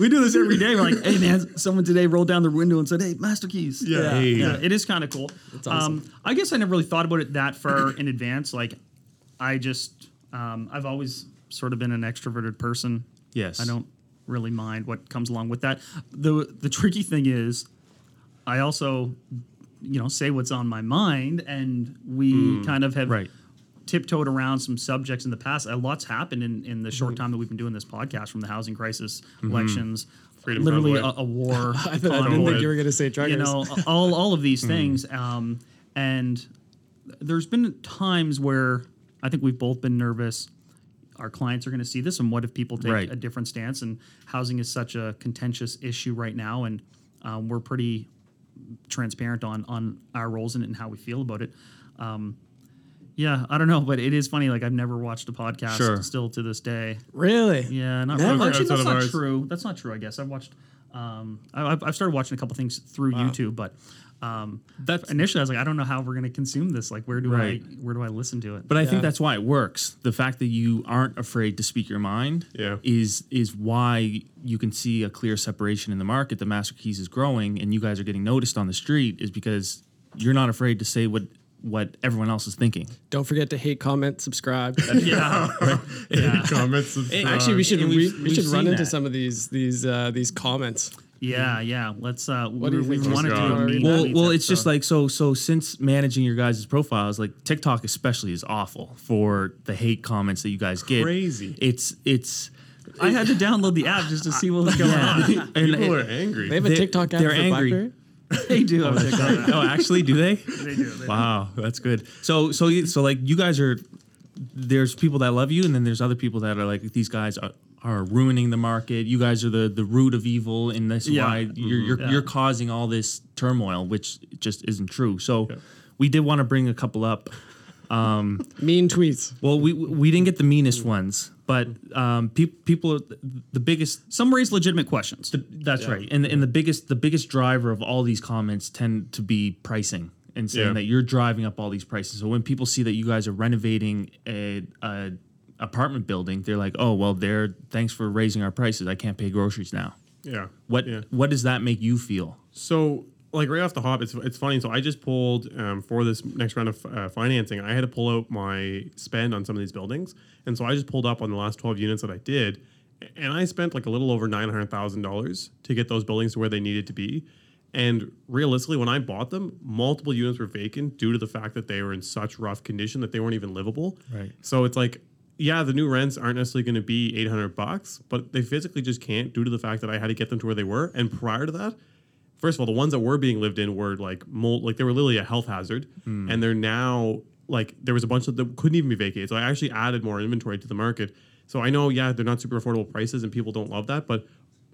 Speaker 3: We do this every day. We're like, hey man, someone today rolled down their window and said, "Hey, master keys."
Speaker 4: Yeah.
Speaker 3: yeah,
Speaker 4: Hey.
Speaker 3: yeah, it is kind of cool.
Speaker 1: awesome.
Speaker 3: Um, I guess I never really thought about it that far in advance. Like, I just, um, I've always sort of been an extroverted person.
Speaker 5: Yes.
Speaker 3: I don't really mind what comes along with that. the The tricky thing is, I also, you know, say what's on my mind, and we mm. kind of have
Speaker 5: Right.
Speaker 3: tiptoed around some subjects in the past. A lot's happened in, in the short mm-hmm. time that we've been doing this podcast, from the housing crisis, mm-hmm. elections,
Speaker 4: Freedom
Speaker 3: literally a, a war.
Speaker 1: I, thought, I didn't think you were going to say truckers.
Speaker 3: you know, all all of these mm. things. Um, and there's been times where I think we've both been nervous. Our clients are going to see this, and what if people take
Speaker 5: Right.
Speaker 3: a different stance? And housing is such a contentious issue right now, and um, we're pretty transparent on on our roles in it and how we feel about it. Um, yeah, I don't know, but it is funny. Like I've never watched a podcast
Speaker 5: Sure.
Speaker 3: still to this day.
Speaker 1: really?
Speaker 3: Yeah, not
Speaker 1: Never?
Speaker 3: really. Actually, that's not
Speaker 4: ours.
Speaker 3: true. That's not true. I guess I've watched. Um, I, I've I've started watching a couple things through YouTube, but um,
Speaker 5: That's-
Speaker 3: initially I was like, I don't know how we're going to consume this. Like, where do
Speaker 5: Right.
Speaker 3: I where do I listen to it?
Speaker 5: But I
Speaker 1: Yeah.
Speaker 5: think that's why it works. The fact that you aren't afraid to speak your mind
Speaker 4: Yeah.
Speaker 5: is is why you can see a clear separation in the market. The Master Keys is growing, and you guys are getting noticed on the street. Is because you're not afraid to say what what everyone else is thinking.
Speaker 1: Don't forget to hate, comment, subscribe.
Speaker 3: yeah, yeah,
Speaker 4: comments. and
Speaker 5: Hey,
Speaker 4: stuff.
Speaker 1: Actually, we should we,
Speaker 5: we've-
Speaker 1: we
Speaker 5: we've
Speaker 1: should run
Speaker 5: seen
Speaker 1: into
Speaker 5: that.
Speaker 1: some of these these uh, these comments.
Speaker 3: Yeah, yeah. Let's. Uh,
Speaker 1: What do
Speaker 3: we,
Speaker 1: you
Speaker 3: we
Speaker 1: think,
Speaker 3: wanted to do a meet
Speaker 5: Well,
Speaker 3: meets
Speaker 5: well, it's just
Speaker 3: episode.
Speaker 5: like so. So since managing your guys' profiles, like TikTok especially is awful for the hate comments that you guys get.
Speaker 4: Crazy.
Speaker 5: It's it's.
Speaker 3: I had to download the app just to see what was going on.
Speaker 5: and
Speaker 4: people
Speaker 5: it-
Speaker 4: are angry.
Speaker 1: They have a
Speaker 5: They-
Speaker 1: TikTok app
Speaker 5: they're
Speaker 1: for
Speaker 5: angry.
Speaker 1: BlackBerry.
Speaker 3: they do have TikTok.
Speaker 5: oh, actually, do they?
Speaker 3: They do. They do.
Speaker 5: Wow, that's good. So so so like you guys are there's people that love you and then there's other people that are like these guys are, are ruining the market. You guys are the the root of evil and this
Speaker 3: Yeah.
Speaker 5: why you're you're,
Speaker 3: Yeah.
Speaker 5: you're causing all this turmoil which just isn't true. So we did want to bring a couple up.
Speaker 1: Mean tweets.
Speaker 5: Well, we we didn't get the meanest ones, but um pe- people the biggest
Speaker 3: Some raise legitimate questions.
Speaker 5: that's right. And and the biggest the biggest driver of all these comments tend to be pricing and saying
Speaker 4: Yeah.
Speaker 5: that you're driving up all these prices. So when people see that you guys are renovating a, a apartment building, they're like, "Oh, well, they're thanks for raising our prices. I can't pay groceries now."
Speaker 4: yeah.
Speaker 5: What
Speaker 4: Yeah.
Speaker 5: what does that make you feel?
Speaker 4: So, like right off the hop, it's it's funny. So I just pulled um, for this next round of uh, financing. I had to pull out my spend on some of these buildings, and so I just pulled up on the last twelve units that I did, and I spent like a little over nine hundred thousand dollars to get those buildings to where they needed to be. And realistically, when I bought them, multiple units were vacant due to the fact that they were in such rough condition that they weren't even livable.
Speaker 5: Right.
Speaker 4: So it's like, yeah, the new rents aren't necessarily going to be 800 bucks, but they physically just can't due to the fact that I had to get them to where they were. And prior to that, first of all, the ones that were being lived in were like mold, like they were literally a health hazard, hmm. and they're now like there was a bunch of that couldn't even be vacated. So I actually added more inventory to the market. So I know, yeah, they're not super affordable prices, and people don't love that, but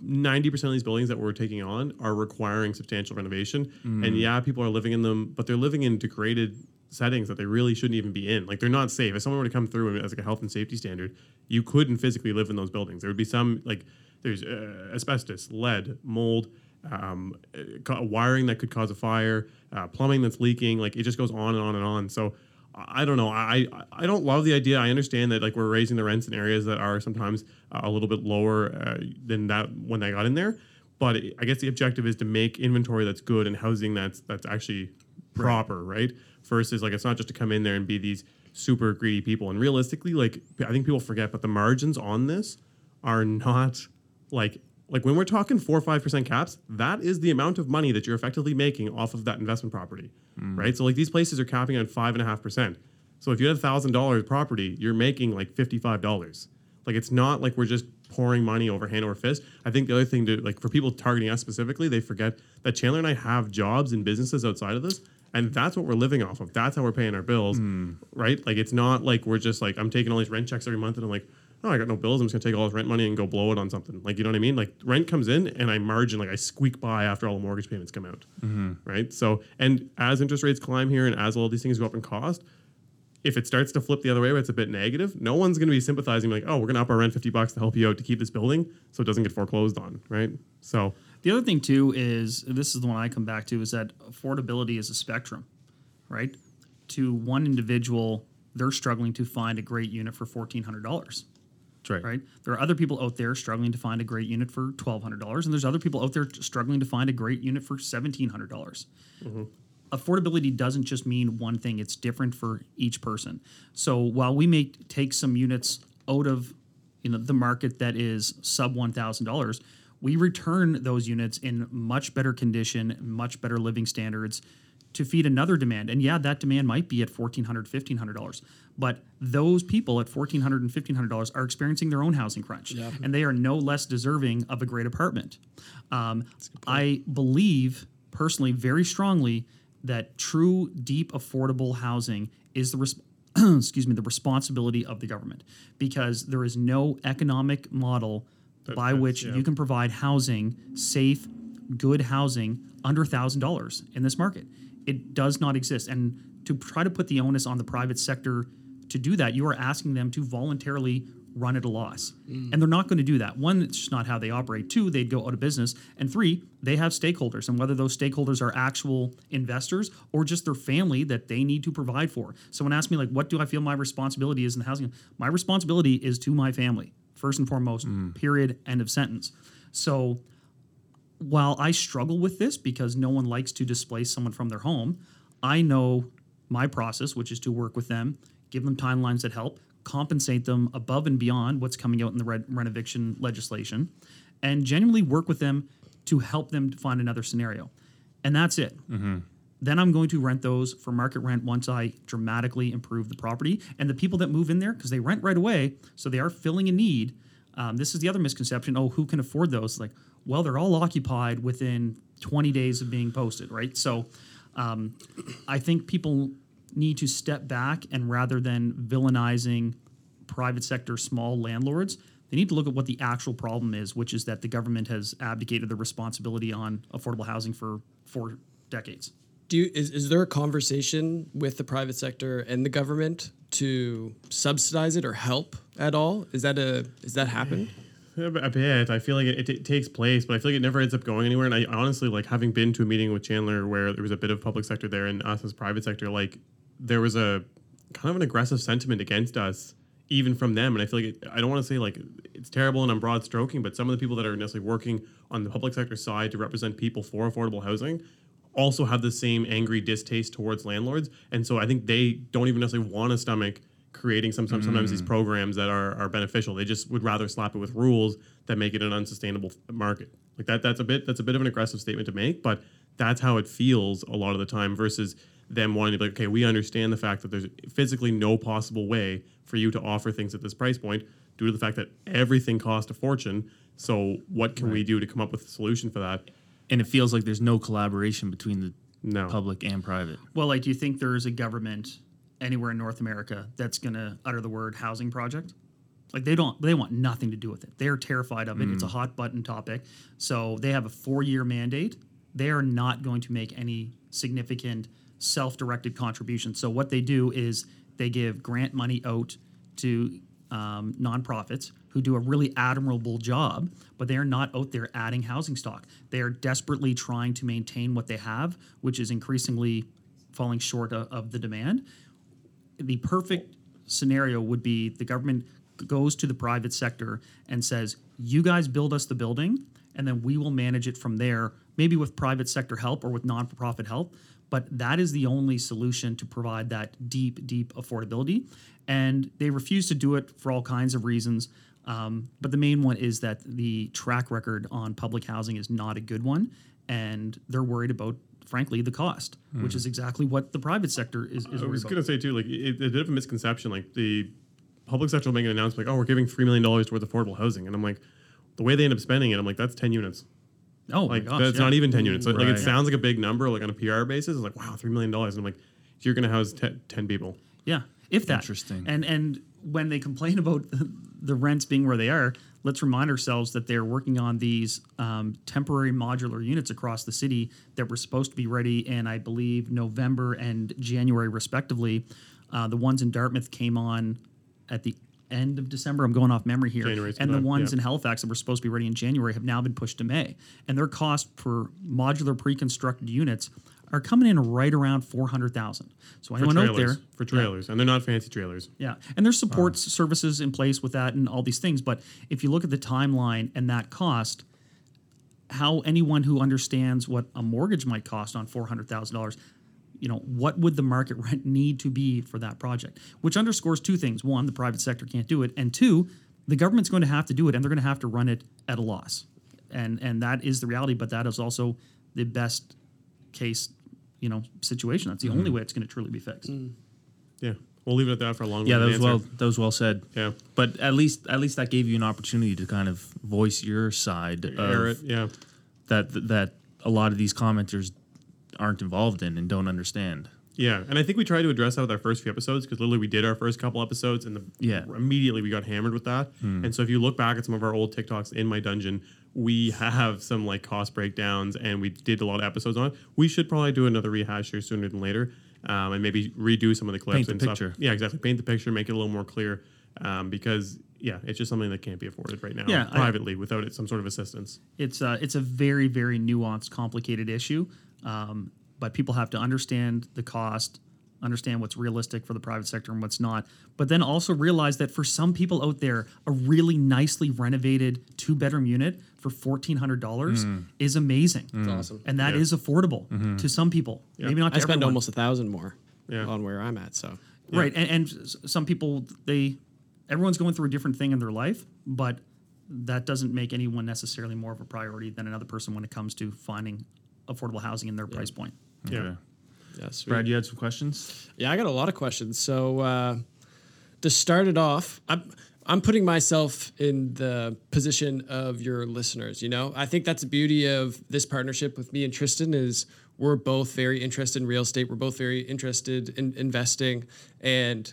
Speaker 4: 90% of these buildings that we're taking on are requiring substantial renovation. Hmm. And yeah, people are living in them, but they're living in degraded settings that they really shouldn't even be in. Like they're not safe. If someone were to come through as like a health and safety standard, you couldn't physically live in those buildings. There would be some like there's uh, asbestos, lead, mold, um, uh, wiring that could cause a fire, uh, plumbing that's leaking. Like it just goes on and on and on. So I don't know. I I- don't love the idea. I understand that like we're raising the rents in areas that are sometimes uh, a little bit lower uh, than that when I got in there. But I guess the objective is to make inventory that's good and housing that's that's actually proper, right? Versus like it's not just to come in there and be these super greedy people. And realistically, like I think people forget, but the margins on this are not like like when we're talking four or five percent caps, that is the amount of money that you're effectively making off of that investment property, mm. right? So like these places are capping on five and a half percent. So if you have a thousand dollars property, you're making like fifty five dollars. Like it's not like we're just pouring money over hand over fist. I think the other thing to like for people targeting us specifically, they forget that Chandler and I have jobs and businesses outside of this. And that's what we're living off of. That's how we're paying our bills, hmm. right? Like it's not like we're just like I'm taking all these rent checks every month and I'm like, oh, I got no bills. I'm just gonna take all this rent money and go blow it on something. Like you know what I mean? Like rent comes in and I margin, like I squeak by after all the mortgage payments come out, mm-hmm. right? So and as interest rates climb here and as all these things go up in cost, if it starts to flip the other way where it's a bit negative, no one's going to be sympathizing like, oh, we're going to up our rent 50 bucks to help you out to keep this building so it doesn't get foreclosed on, right? So,
Speaker 3: The other thing too is this is the one I come back to is that affordability is a spectrum, right? To one individual, they're struggling to find a great unit for fourteen hundred dollars,
Speaker 5: That's right.
Speaker 3: right? There are other people out there struggling to find a great unit for twelve hundred dollars, and there's other people out there struggling to find a great unit for seventeen hundred dollars. Mm-hmm. Affordability doesn't just mean one thing; it's different for each person. So while we may take some units out of you know the market that is sub one thousand dollars, we return those units in much better condition, much better living standards to feed another demand. And yeah, that demand might be at $1,400, $1,500. But those people at $1,400 and $1,500 are experiencing their own housing crunch. And they are no less deserving of a great apartment. Um, I believe personally very strongly that true, deep, affordable housing is the excuse me the responsibility of the government because there is no economic model by
Speaker 4: that's-
Speaker 3: which
Speaker 4: yeah.
Speaker 3: you can provide housing, safe, good housing under thousand dollars in this market. It does not exist, and to try to put the onus on the private sector to do that, you are asking them to voluntarily run at a loss, mm. and they're not going to do that. One, it's just not how they operate. Two, they'd go out of business, and three, they have stakeholders, and whether those stakeholders are actual investors or just their family that they need to provide for. Someone asked me like, "What do I feel my responsibility is in the housing?" My responsibility is to my family first and foremost. Hmm. Period. End of sentence. So while I struggle with this because no one likes to displace someone from their home, I know my process, which is to work with them, give them timelines that help, compensate them above and beyond what's coming out in the rent, rent eviction legislation, and genuinely work with them to help them to find another scenario. And that's it. Mm-hmm. Then I'm going to rent those for market rent once I dramatically improve the property. And the people that move in there, because they rent right away, so they are filling a need. Um, this is the other misconception. Oh, who can afford those? Like, well, they're all occupied within 20 days of being posted, right? So um, I think people need to step back and rather than villainizing private sector small landlords, they need to look at what the actual problem is, which is that the government has abdicated the responsibility on affordable housing for four decades.
Speaker 1: Do you, is, is there a conversation with the private sector and the government to subsidize it or help at all? Is that a is that happen?
Speaker 4: A bit. I feel like it, it, takes place, but I feel like it never ends up going anywhere. And I honestly, like having been to a meeting with Chandler where there was a bit of public sector there and us as private sector, like there was a kind of an aggressive sentiment against us, even from them. And I feel like it, I don't want to say like it's terrible and I'm broad stroking, but some of the people that are necessarily working on the public sector side to represent people for affordable housing also have the same angry distaste towards landlords. And so I think they don't even necessarily want to stomach creating some, some sometimes these mm. programs that are, are beneficial. They just would rather slap it with rules that make it an unsustainable market. Like that that's a bit that's a bit of an aggressive statement to make, but that's how it feels a lot of the time versus them wanting to be like, okay, we understand the fact that there's physically no possible way for you to offer things at this price point due to the fact that everything costs a fortune. So what can we do to come up with a solution for that?
Speaker 5: And it feels like there's no collaboration between the
Speaker 4: No.
Speaker 5: public and private.
Speaker 3: Well, like, do you think there is a government anywhere in North America that's going to utter the word housing project? Like, they don't, they want nothing to do with it. They're terrified of it. It's a hot button topic. So they have a four year mandate. They are not going to make any significant self directed contributions. So what they do is they give grant money out to um, nonprofits who do a really admirable job, but they are not out there adding housing stock. They are desperately trying to maintain what they have, which is increasingly falling short of, of the demand. The perfect scenario would be the government goes to the private sector and says, You guys build us the building, and then we will manage it from there, maybe with private sector help or with non for profit help. But that is the only solution to provide that deep, deep affordability. And they refuse to do it for all kinds of reasons. Um, but the main one is that the track record on public housing is not a good one. And they're worried about, frankly, the cost, which is exactly what the private sector is, is
Speaker 4: I was going to say too, like it, a bit of a misconception. Like the public sector will make an announcement, like, "Oh, we're giving three million dollars towards affordable housing," and I'm like, the way they end up spending it, I'm like, that's ten units.
Speaker 3: Oh,
Speaker 4: Like
Speaker 3: my gosh.
Speaker 4: that's
Speaker 3: yeah.
Speaker 4: not even ten units. Like, like, it sounds like a big number, like on a PR basis. It's like, wow, three million dollars. And I'm like, you're going to house te- ten people.
Speaker 3: Yeah, if that.
Speaker 5: Interesting.
Speaker 3: And and when they complain about the, rents being where they are, let's remind ourselves that they're working on these um, temporary modular units across the city that were supposed to be ready in, I believe, November and January, respectively. Uh, the ones in Dartmouth came on at the end of December. I'm going off memory here.
Speaker 4: January
Speaker 3: and the
Speaker 4: sometime,
Speaker 3: ones
Speaker 4: yeah.
Speaker 3: in Halifax that were supposed to be ready in January have now been pushed to May. And their cost for modular pre-constructed units are coming in right around 400,000. So anyone out there
Speaker 4: for trailers, and they're not fancy trailers.
Speaker 3: yeah, and there's support services in place with that and all these things. But if you look at the timeline and that cost, how anyone who understands what a mortgage might cost on four hundred thousand dollars, you know, what would the market rent need to be for that project? Which underscores two things: one, the private sector can't do it, and two, the government's going to have to do it, and they're going to have to run it at a loss, and and that is the reality. But that is also the best case, you know, situation. That's the only mm-hmm. way it's going to truly be fixed. Mm.
Speaker 4: Yeah, we'll leave it at that for a long. Time.
Speaker 5: Yeah, that was
Speaker 4: answer.
Speaker 5: well. That was well said.
Speaker 4: Yeah,
Speaker 5: But at least, at least that gave you an opportunity to kind of voice your side
Speaker 4: air
Speaker 5: of
Speaker 4: it. Yeah,
Speaker 5: that that a lot of these commenters aren't involved in and don't understand.
Speaker 4: yeah, and I think we tried to address that with our first few episodes because literally we did our first couple episodes and the,
Speaker 5: Yeah.
Speaker 4: Immediately we got hammered with that. Hmm. And so if you look back at some of our old TikToks in my dungeon, we have some like cost breakdowns and we did a lot of episodes on it. We should probably do another rehash here sooner than later, um, and maybe redo some of the clips
Speaker 5: Paint the
Speaker 4: and stuff.
Speaker 5: picture.
Speaker 4: Yeah, exactly. Paint the picture, make it a little more clear, um, because yeah, it's just something that can't be afforded right now
Speaker 3: Yeah, I-
Speaker 4: privately without it, some sort of assistance.
Speaker 3: it's a it's a very very nuanced, complicated issue. Um, but people have to understand the cost, understand what's realistic for the private sector and what's not. But then also realize that for some people out there, a really nicely renovated two bedroom unit for fourteen hundred dollars mm. is amazing. Mm.
Speaker 1: It's awesome.
Speaker 3: And that
Speaker 4: Yeah.
Speaker 3: is affordable mm-hmm. to some people. Maybe not to
Speaker 1: I spend
Speaker 3: everyone.
Speaker 1: almost a thousand more
Speaker 4: Yeah.
Speaker 1: on where I'm at. So
Speaker 3: Right, and, and some people they everyone's going through a different thing in their life, but that doesn't make anyone necessarily more of a priority than another person when it comes to finding affordable housing in their price point.
Speaker 5: Okay.
Speaker 1: yeah, sweet.
Speaker 5: Brad, you had some questions.
Speaker 1: Yeah, I got a lot of questions. So uh, to start it off, I'm I'm putting myself in the position of your listeners. You know, I think that's the beauty of this partnership with me and Tristen is we're both very interested in real estate. We're both very interested in investing, and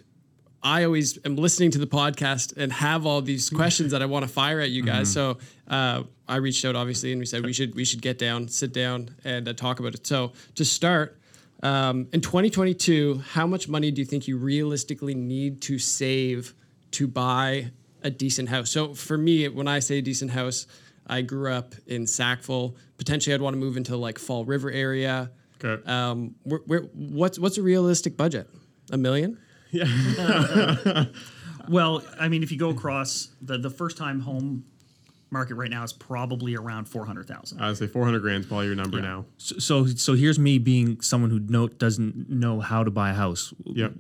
Speaker 1: I always am listening to the podcast and have all these questions that I want to fire at you guys. So uh, I reached out obviously, and we said we should we should get down, sit down, and uh, talk about it. So to start, um, in 2022, how much money do you think you realistically need to save to buy a decent house? So for me, when I say decent house, I grew up in Sackville. Potentially, I'd want to move into like Fall River area.
Speaker 4: Okay.
Speaker 1: Um, where, where, what's what's a realistic budget? A million? Yeah.
Speaker 3: Well, I mean, if you go across the the first time home market right now is probably around four hundred thousand.
Speaker 4: I would say 400 grand is probably your number now.
Speaker 5: So, so, so here's me being someone who know, doesn't know how to buy a house.
Speaker 4: Yep.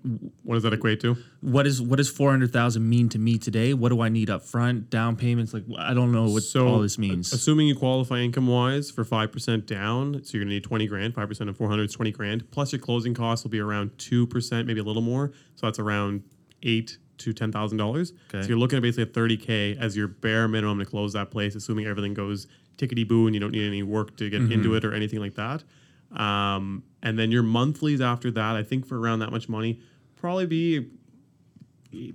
Speaker 4: What does that equate to?
Speaker 5: What is what does four hundred thousand mean to me today? What do I need up front? Down payments? Like I don't know what all this means.
Speaker 4: Assuming you qualify income wise for 5% down, so you're going to need 20 grand, 5% of 400 is 20 grand. Plus your closing costs will be around 2%, maybe a little more. So that's around 8 to $10,000.
Speaker 5: Okay.
Speaker 4: So you're looking at basically at 30K as your bare minimum to close that place, assuming everything goes tickety boo and you don't need any work to get into it or anything like that. Um, and then your monthlies after that, I think for around that much money, probably be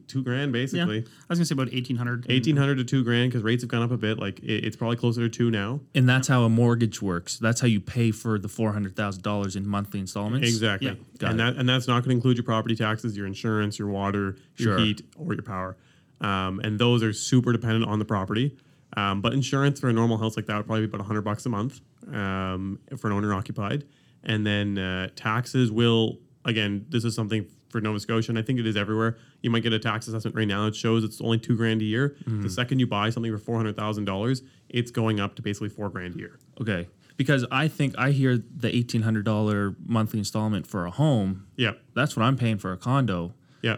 Speaker 4: two grand
Speaker 3: Yeah,
Speaker 4: basically.
Speaker 3: I was gonna say about eighteen hundred.
Speaker 4: Eighteen hundred to two grand because rates have gone up a bit. Like it, it's probably closer to two now.
Speaker 5: And that's how a mortgage works. That's how you pay for the four hundred thousand dollars in monthly installments.
Speaker 4: Exactly.
Speaker 3: Yeah.
Speaker 5: Got
Speaker 4: and
Speaker 5: it.
Speaker 4: that and that's not going to include your property taxes, your insurance, your water, your
Speaker 5: Sure.
Speaker 4: heat, or your power. Um, and those are super dependent on the property. Um, but insurance for a normal house like that would probably be about hundred bucks a month um, for an owner occupied. And then uh, taxes will again. This is something for Nova Scotia, and I think it is everywhere. You might get a tax assessment right now It shows it's only two grand a year.
Speaker 5: Mm-hmm.
Speaker 4: The second you buy something for four hundred thousand dollars, it's going up to basically four grand a year.
Speaker 5: Okay. Because I think I hear the eighteen hundred dollar monthly installment for a home.
Speaker 4: Yeah,
Speaker 5: That's what I'm paying for a condo.
Speaker 4: yeah.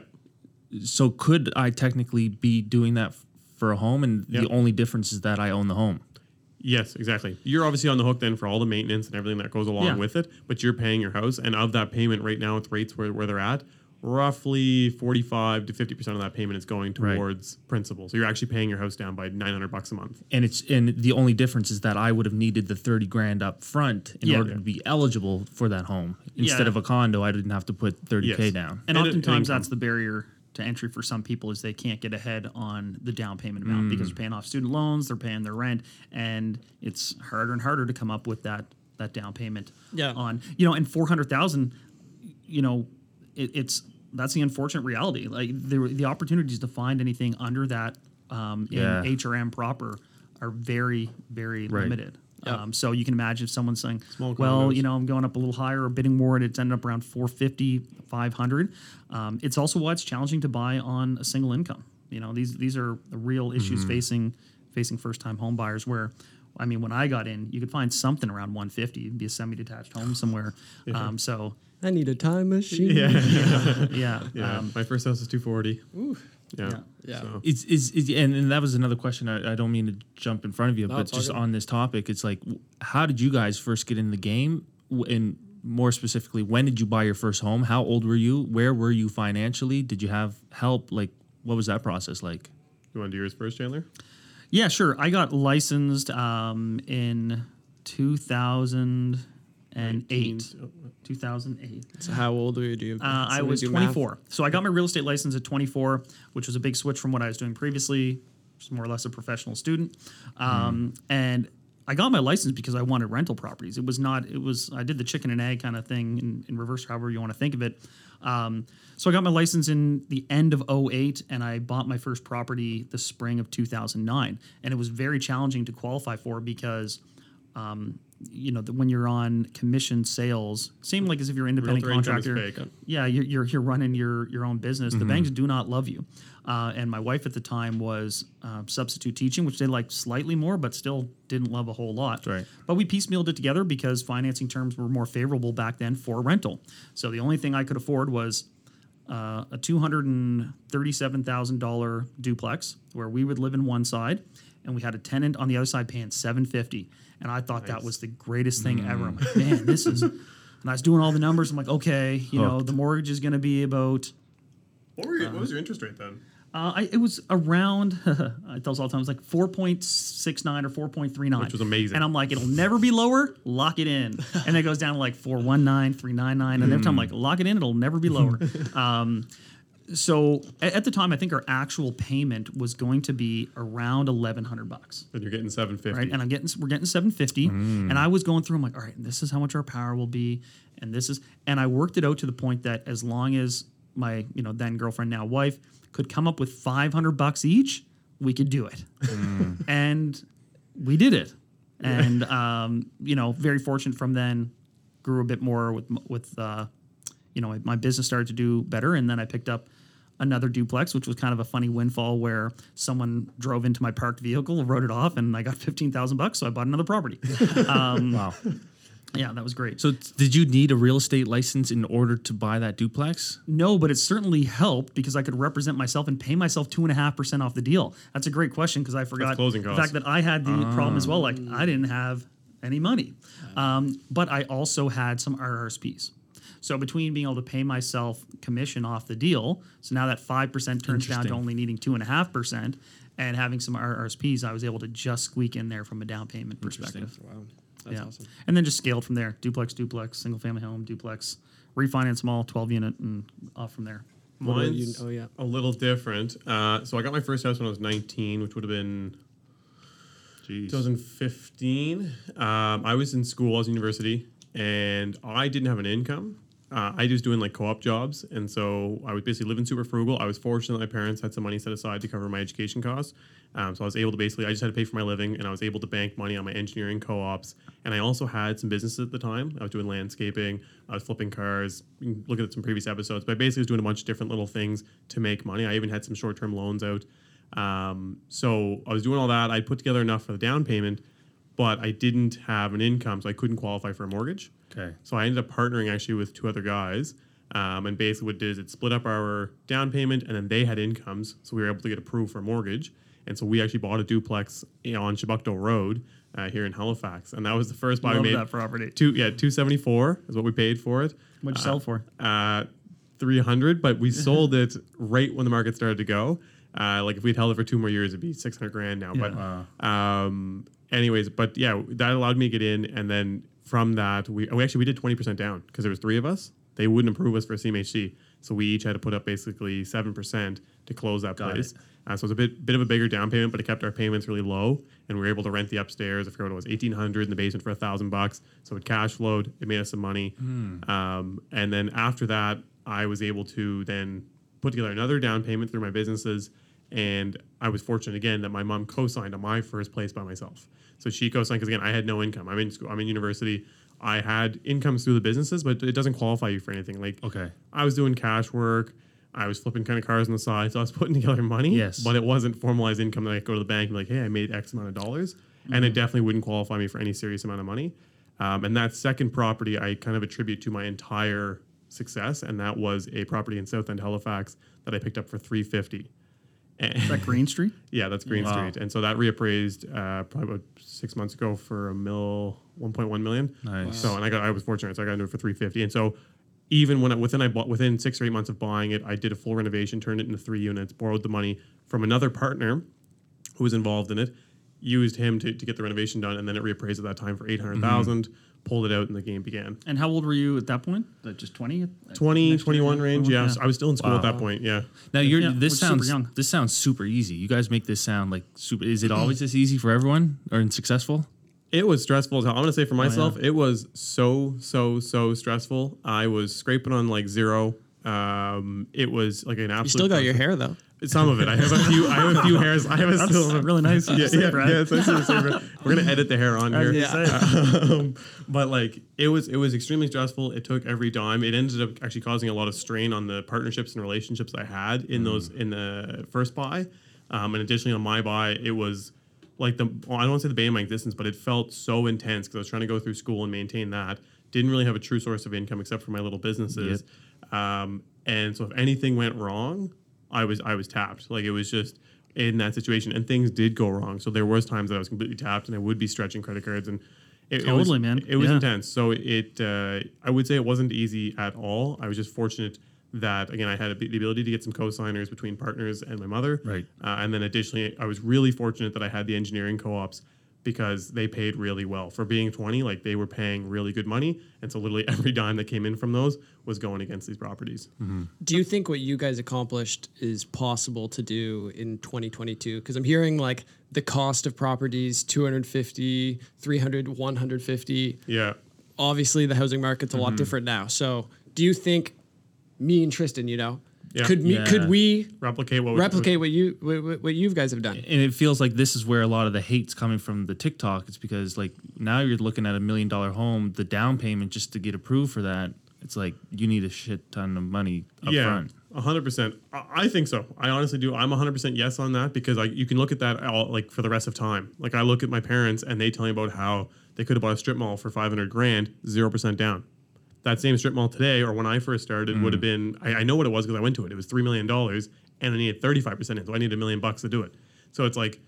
Speaker 5: So could I technically be doing that for a home? And
Speaker 4: Yep.
Speaker 5: the only difference is that I own the home.
Speaker 4: Yes, exactly. You're obviously on the hook then for all the maintenance and everything that goes along
Speaker 3: Yeah.
Speaker 4: with it, but you're paying your house. And of that payment right now, with rates where, where they're at, roughly 45 to 50% of that payment is going
Speaker 5: Right.
Speaker 4: towards principal. So you're actually paying your house down by 900 bucks a month.
Speaker 5: And it's and the only difference is that I would have needed the thirty grand up front in
Speaker 3: Yeah.
Speaker 5: order to be eligible for that home. Instead
Speaker 3: Yeah.
Speaker 5: of a condo, I didn't have to put thirty k
Speaker 4: Yes.
Speaker 5: down.
Speaker 3: And
Speaker 4: And it-
Speaker 3: oftentimes that's the barrier to entry for some people is they can't get ahead on the down payment amount because they're mm. paying off student loans, they're paying their rent, and it's harder and harder to come up with that that down payment.
Speaker 1: Yeah.
Speaker 3: On you know, and four hundred thousand, you know, it, it's that's the unfortunate reality. Like the the opportunities to find anything under that um,
Speaker 5: Yeah.
Speaker 3: in HRM proper are very very
Speaker 5: Right.
Speaker 3: limited.
Speaker 1: Yeah.
Speaker 3: Um, so you can imagine if someone's saying,
Speaker 4: Small
Speaker 3: well,
Speaker 4: condos.
Speaker 3: you know, I'm going up a little higher or bidding more and it's ended up around 450, 500. Um, it's also why it's challenging to buy on a single income. You know, these these are the real issues
Speaker 4: Mm-hmm.
Speaker 3: facing facing first time home buyers where I mean, when I got in, you could find something around 150, It'd be a semi-detached home somewhere. Um, so
Speaker 1: I need a time machine.
Speaker 4: Yeah.
Speaker 3: yeah,
Speaker 4: yeah.
Speaker 3: um,
Speaker 4: My first house is 240. Yeah.
Speaker 3: Yeah.
Speaker 1: Yeah.
Speaker 4: So,
Speaker 5: It's, is is and, and that was another question. I, I don't mean to jump in front of you, but just
Speaker 1: good.
Speaker 5: on this topic, it's like, how did you guys first get in the game? And more specifically, when did you buy your first home? How old were you? Where were you financially? Did you have help? Like, what was that process like?
Speaker 4: you want to do yours first, Chandler?
Speaker 3: yeah, sure. I got licensed um, in 2008. 2008.
Speaker 1: So how old were you?
Speaker 3: Uh, I was
Speaker 1: do math?
Speaker 3: 24. So I got my real estate license at 24, which was a big switch from what I was doing previously. Just more or less a professional student. Um, And I got my license because I wanted rental properties. It was not, it was, I did the chicken and egg kind of thing in, in reverse, however you want to think of it. Um, so I got my license in the end of 08 and I bought my first property the spring of 2009. And it was very challenging to qualify for because um, you know, the, when you're on commission sales, same like as if you're an independent
Speaker 4: Realtor
Speaker 3: contractor. Yeah, you're, you're you're running your your own business.
Speaker 5: Mm-hmm.
Speaker 3: The banks do not love you. Uh, and my wife at the time was uh, substitute teaching, which they liked slightly more, but still didn't love a whole lot.
Speaker 5: Right.
Speaker 3: But we piecemealed it together because financing terms were more favorable back then for rental. So the only thing I could afford was uh, a two hundred and thirty-seven thousand dollar duplex where we would live in one side, and we had a tenant on the other side paying seven fifty. And I thought that was the greatest thing ever. I'm like, man, this is. And I was doing all the numbers. I'm like, okay, you know, the mortgage is going to be about.
Speaker 4: What, were your, what was your interest rate then?
Speaker 3: Uh, I, it was around. I tell us all the time. It was like four point six nine or four point three nine,
Speaker 4: Which was amazing.
Speaker 3: And I'm like, it'll never be lower. Lock it in. and it goes down to like four one nine, three nine nine, and every time I'm like, lock it in. It'll never be lower. um, so at, the time, I think our actual payment was going to be around eleven hundred bucks.
Speaker 4: And you're getting 750.
Speaker 3: Right, and I'm getting we're getting 750, and I was going through. I'm like, all right, this is how much our power will be, and this is, and I worked it out to the point that as long as my you know then girlfriend now wife could come up with 500 bucks each, we could do it, and we did it, and um, you know very fortunate from then, grew a bit more with with uh, you know my, my business started to do better, and then I picked up another duplex, which was kind of a funny windfall where someone drove into my parked vehicle, wrote it off, and I got fifteen thousand bucks, so I bought another property. Um,
Speaker 5: Wow.
Speaker 3: yeah, that was great.
Speaker 5: So, did you need a real estate license in order to buy that duplex?
Speaker 3: No, but it certainly helped because I could represent myself and pay myself two and a half percent off the deal. That's a great question because I forgot
Speaker 4: closing
Speaker 3: the
Speaker 4: costs.
Speaker 3: fact that I had the problem as well. Like I didn't have any money, um, but I also had some RRSPs. So between being able to pay myself commission off the deal, so now that five percent turns down to only needing two and a half percent, and having some RRSPs, I was able to just squeak in there from a down payment perspective.
Speaker 1: Wow, that's
Speaker 3: yeah,
Speaker 1: awesome.
Speaker 3: and then just scaled from there: duplex, duplex, single family home, duplex, refinance them all, twelve unit, and off from there.
Speaker 1: What you?
Speaker 4: Mine's
Speaker 1: Oh, yeah.
Speaker 4: a little different. Uh, so I got my first house when I was 19, which would have been
Speaker 5: Jeez.
Speaker 4: 2015. Um, I was in school, I was in university, and I didn't have an income. Uh, I was doing like co-op jobs, and so I was basically living super frugal. I was fortunate that my parents had some money set aside to cover my education costs, um, so I was able to basically I just had to pay for my living, and I was able to bank money on my engineering co-ops. And I also had some businesses at the time. I was doing landscaping, I was flipping cars. Look at some previous episodes, but I basically was doing a bunch of different little things to make money. I even had some short-term loans out. Um, so I was doing all that. I put together enough for the down payment, but I didn't have an income, so I couldn't qualify for a mortgage.
Speaker 5: Okay.
Speaker 4: So I ended up partnering actually with two other guys. Um, and basically, what it did is it split up our down payment, and then they had incomes, so we were able to get approved for a mortgage. And so we actually bought a duplex on Chebucto Road uh, here in Halifax, and that was the first buy
Speaker 3: Love
Speaker 4: we made.
Speaker 3: that property.
Speaker 4: Two, yeah, two seventy four is what we paid for it.
Speaker 3: What'd you sell for?
Speaker 4: Uh, three hundred, but we sold it right when the market started to go. Uh, like if we'd held it for two more years, it'd be six hundred grand now. But um, anyways, but yeah, that allowed me to get in, and then from that, we, we actually we did twenty percent down because there was three of us. They wouldn't approve us for a CMHC, so we each had to put up basically seven percent to close that
Speaker 5: Got
Speaker 4: place. Uh, so it was a bit bit of a bigger down payment, but it kept our payments really low, and we were able to rent the upstairs. I forget what it was, eighteen hundred in the basement for a thousand bucks. So it cash flowed. It made us some money. Um, and then after that, I was able to then put together another down payment through my businesses. And I was fortunate again that my mom co-signed on my first place by myself. So she co-signed because again I had no income. I'm in school. I'm in university. I had incomes through the businesses, but it doesn't qualify you for anything. Like
Speaker 5: Okay.
Speaker 4: I was doing cash work. I was flipping kind of cars on the side, so I was putting together money.
Speaker 5: Yes.
Speaker 4: but it wasn't formalized income that I could go to the bank and be like, "Hey, I made X amount of dollars," and it definitely wouldn't qualify me for any serious amount of money. Um, and that second property, I kind of attribute to my entire success, and that was a property in South End, Halifax, that I picked up for three fifty.
Speaker 3: Is that Green Street?
Speaker 4: Yeah, that's Green
Speaker 5: Wow.
Speaker 4: Street, and so that reappraised uh, probably about six months ago for a mill, one point one million.
Speaker 5: Nice.
Speaker 4: So, and I got, I was fortunate, so I got into it for three fifty, and so even when I, within I bought within six or eight months of buying it, I did a full renovation, turned it into three units, borrowed the money from another partner who was involved in it, used him to, to get the renovation done, and then it reappraised at that time for eight pulled it out, and the game began.
Speaker 3: And how old were you at that point? Like Just 20?
Speaker 4: 20, 21 range, yeah. I was still in school at that point, yeah.
Speaker 5: Now you're
Speaker 3: Yeah,
Speaker 5: this
Speaker 3: we're super
Speaker 5: sounds
Speaker 3: young.
Speaker 5: this sounds super easy. You guys make this sound like super. Is it always this easy for everyone or successful?
Speaker 4: It was stressful as hell. I'm gonna say for myself, it was so so so stressful. I was scraping on like zero. Um, it was like an absolute.
Speaker 1: You still got your hair though.
Speaker 4: Some of it. I have a few. I have a few hairs. I have a still
Speaker 3: really nice.
Speaker 4: Yeah, yeah, yeah. It's nice to say, Brad. We're gonna edit the hair on here.
Speaker 3: Yeah.
Speaker 4: um, but like it was it was extremely stressful. It took every dime. It ended up actually causing a lot of strain on the partnerships and relationships I had in those in the first buy. Um, and additionally on my buy, it was like the well, I don't want to say the bane of my existence, but it felt so intense because I was trying to go through school and maintain that. Didn't really have a true source of income except for my little businesses. Um, and so if anything went wrong, I was I was tapped. Like it was just in that situation, and things did go wrong. So there was times that I was completely tapped, and I would be stretching credit cards, and it, it was-
Speaker 3: Totally, man.
Speaker 4: It was
Speaker 3: Yeah.
Speaker 4: intense. So it uh, I would say it wasn't easy at all. I was just fortunate that again I had a, the ability to get some co-signers between partners and my mother.
Speaker 5: Right.
Speaker 4: Uh, and then additionally, I was really fortunate that I had the engineering co-ops because they paid really well for being 20 like they were paying really good money and so literally every dime that came in from those was going against these properties mm-hmm.
Speaker 1: Do you think what you guys accomplished is possible to do in 2022? Because I'm hearing like the cost of properties 250, 300, 150.
Speaker 4: yeah
Speaker 1: Obviously, the housing market's a lot mm-hmm. different now. So, do you think me and Tristen, you know,
Speaker 4: Yeah.
Speaker 1: could me
Speaker 5: Yeah.
Speaker 1: could we
Speaker 4: replicate what we-
Speaker 1: replicate what you what, what you guys have done?
Speaker 5: and it feels like this is where a lot of the hate's coming from the TikTok. It's because like now you're looking at a million dollar home, the down payment just to get approved for that. It's like you need a shit ton of money up
Speaker 4: yeah
Speaker 5: front.
Speaker 4: a hundred percent I I think so I honestly do I'm a hundred percent yes on that because I, you can look at that all, like for the rest of time like I look at my parents and they tell me about how they could have bought a strip mall for 500 grand zero percent down that same strip mall today or when I first started would have mm. been I, I know what it was because I went to it. It was three million dollars and I needed thirty five percent in, so I needed a million bucks to do it. So it's like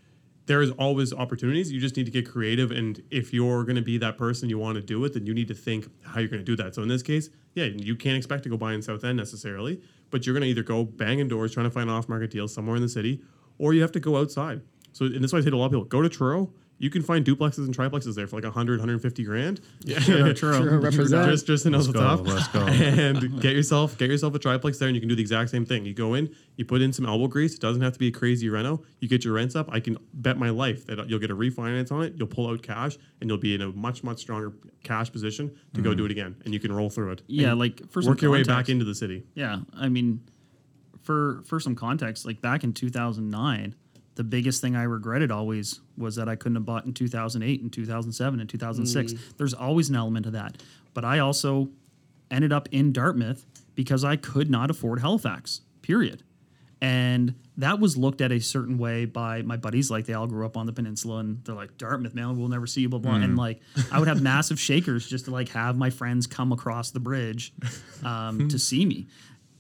Speaker 4: there is always opportunities. You just need to get creative. And if you're going to be that person you want to do it, then you need to think how you're going to do that. So in this case, yeah, you can't expect to go buy in South End necessarily, but you're going to either go banging doors trying to find an off market deals somewhere in the city, or you have to go outside. So and this is why I say to a lot of people, go to Truro. You can find duplexes and triplexes there for like 100, 150 grand. Yeah,
Speaker 3: Truro.
Speaker 1: Truro represent.
Speaker 4: just just to
Speaker 5: Let's go,
Speaker 4: top.
Speaker 5: let's go.
Speaker 4: and get yourself get yourself a triplex there, and you can do the exact same thing. You go in, you put in some elbow grease. It doesn't have to be a crazy reno. You get your rents up. I can bet my life that you'll get a refinance on it. You'll pull out cash, and you'll be in a much much stronger cash position to go mm. do it again, and you can roll through it.
Speaker 3: Yeah,
Speaker 4: And
Speaker 3: like for some
Speaker 4: work your way back into the city.
Speaker 3: Yeah, I mean, for for some context, like back in 2009, the biggest thing I regretted always was that I couldn't have bought in 2008 and 2007 and 2006. There's always an element of that, but I also ended up in Dartmouth because I could not afford Halifax. Period. And that was looked at a certain way by my buddies. Like they all grew up on the peninsula, and they're like, "Dartmouth, man, we'll never see you." Blah blah. And like, I would have massive shakers just to like have my friends come across the bridge um, to see me.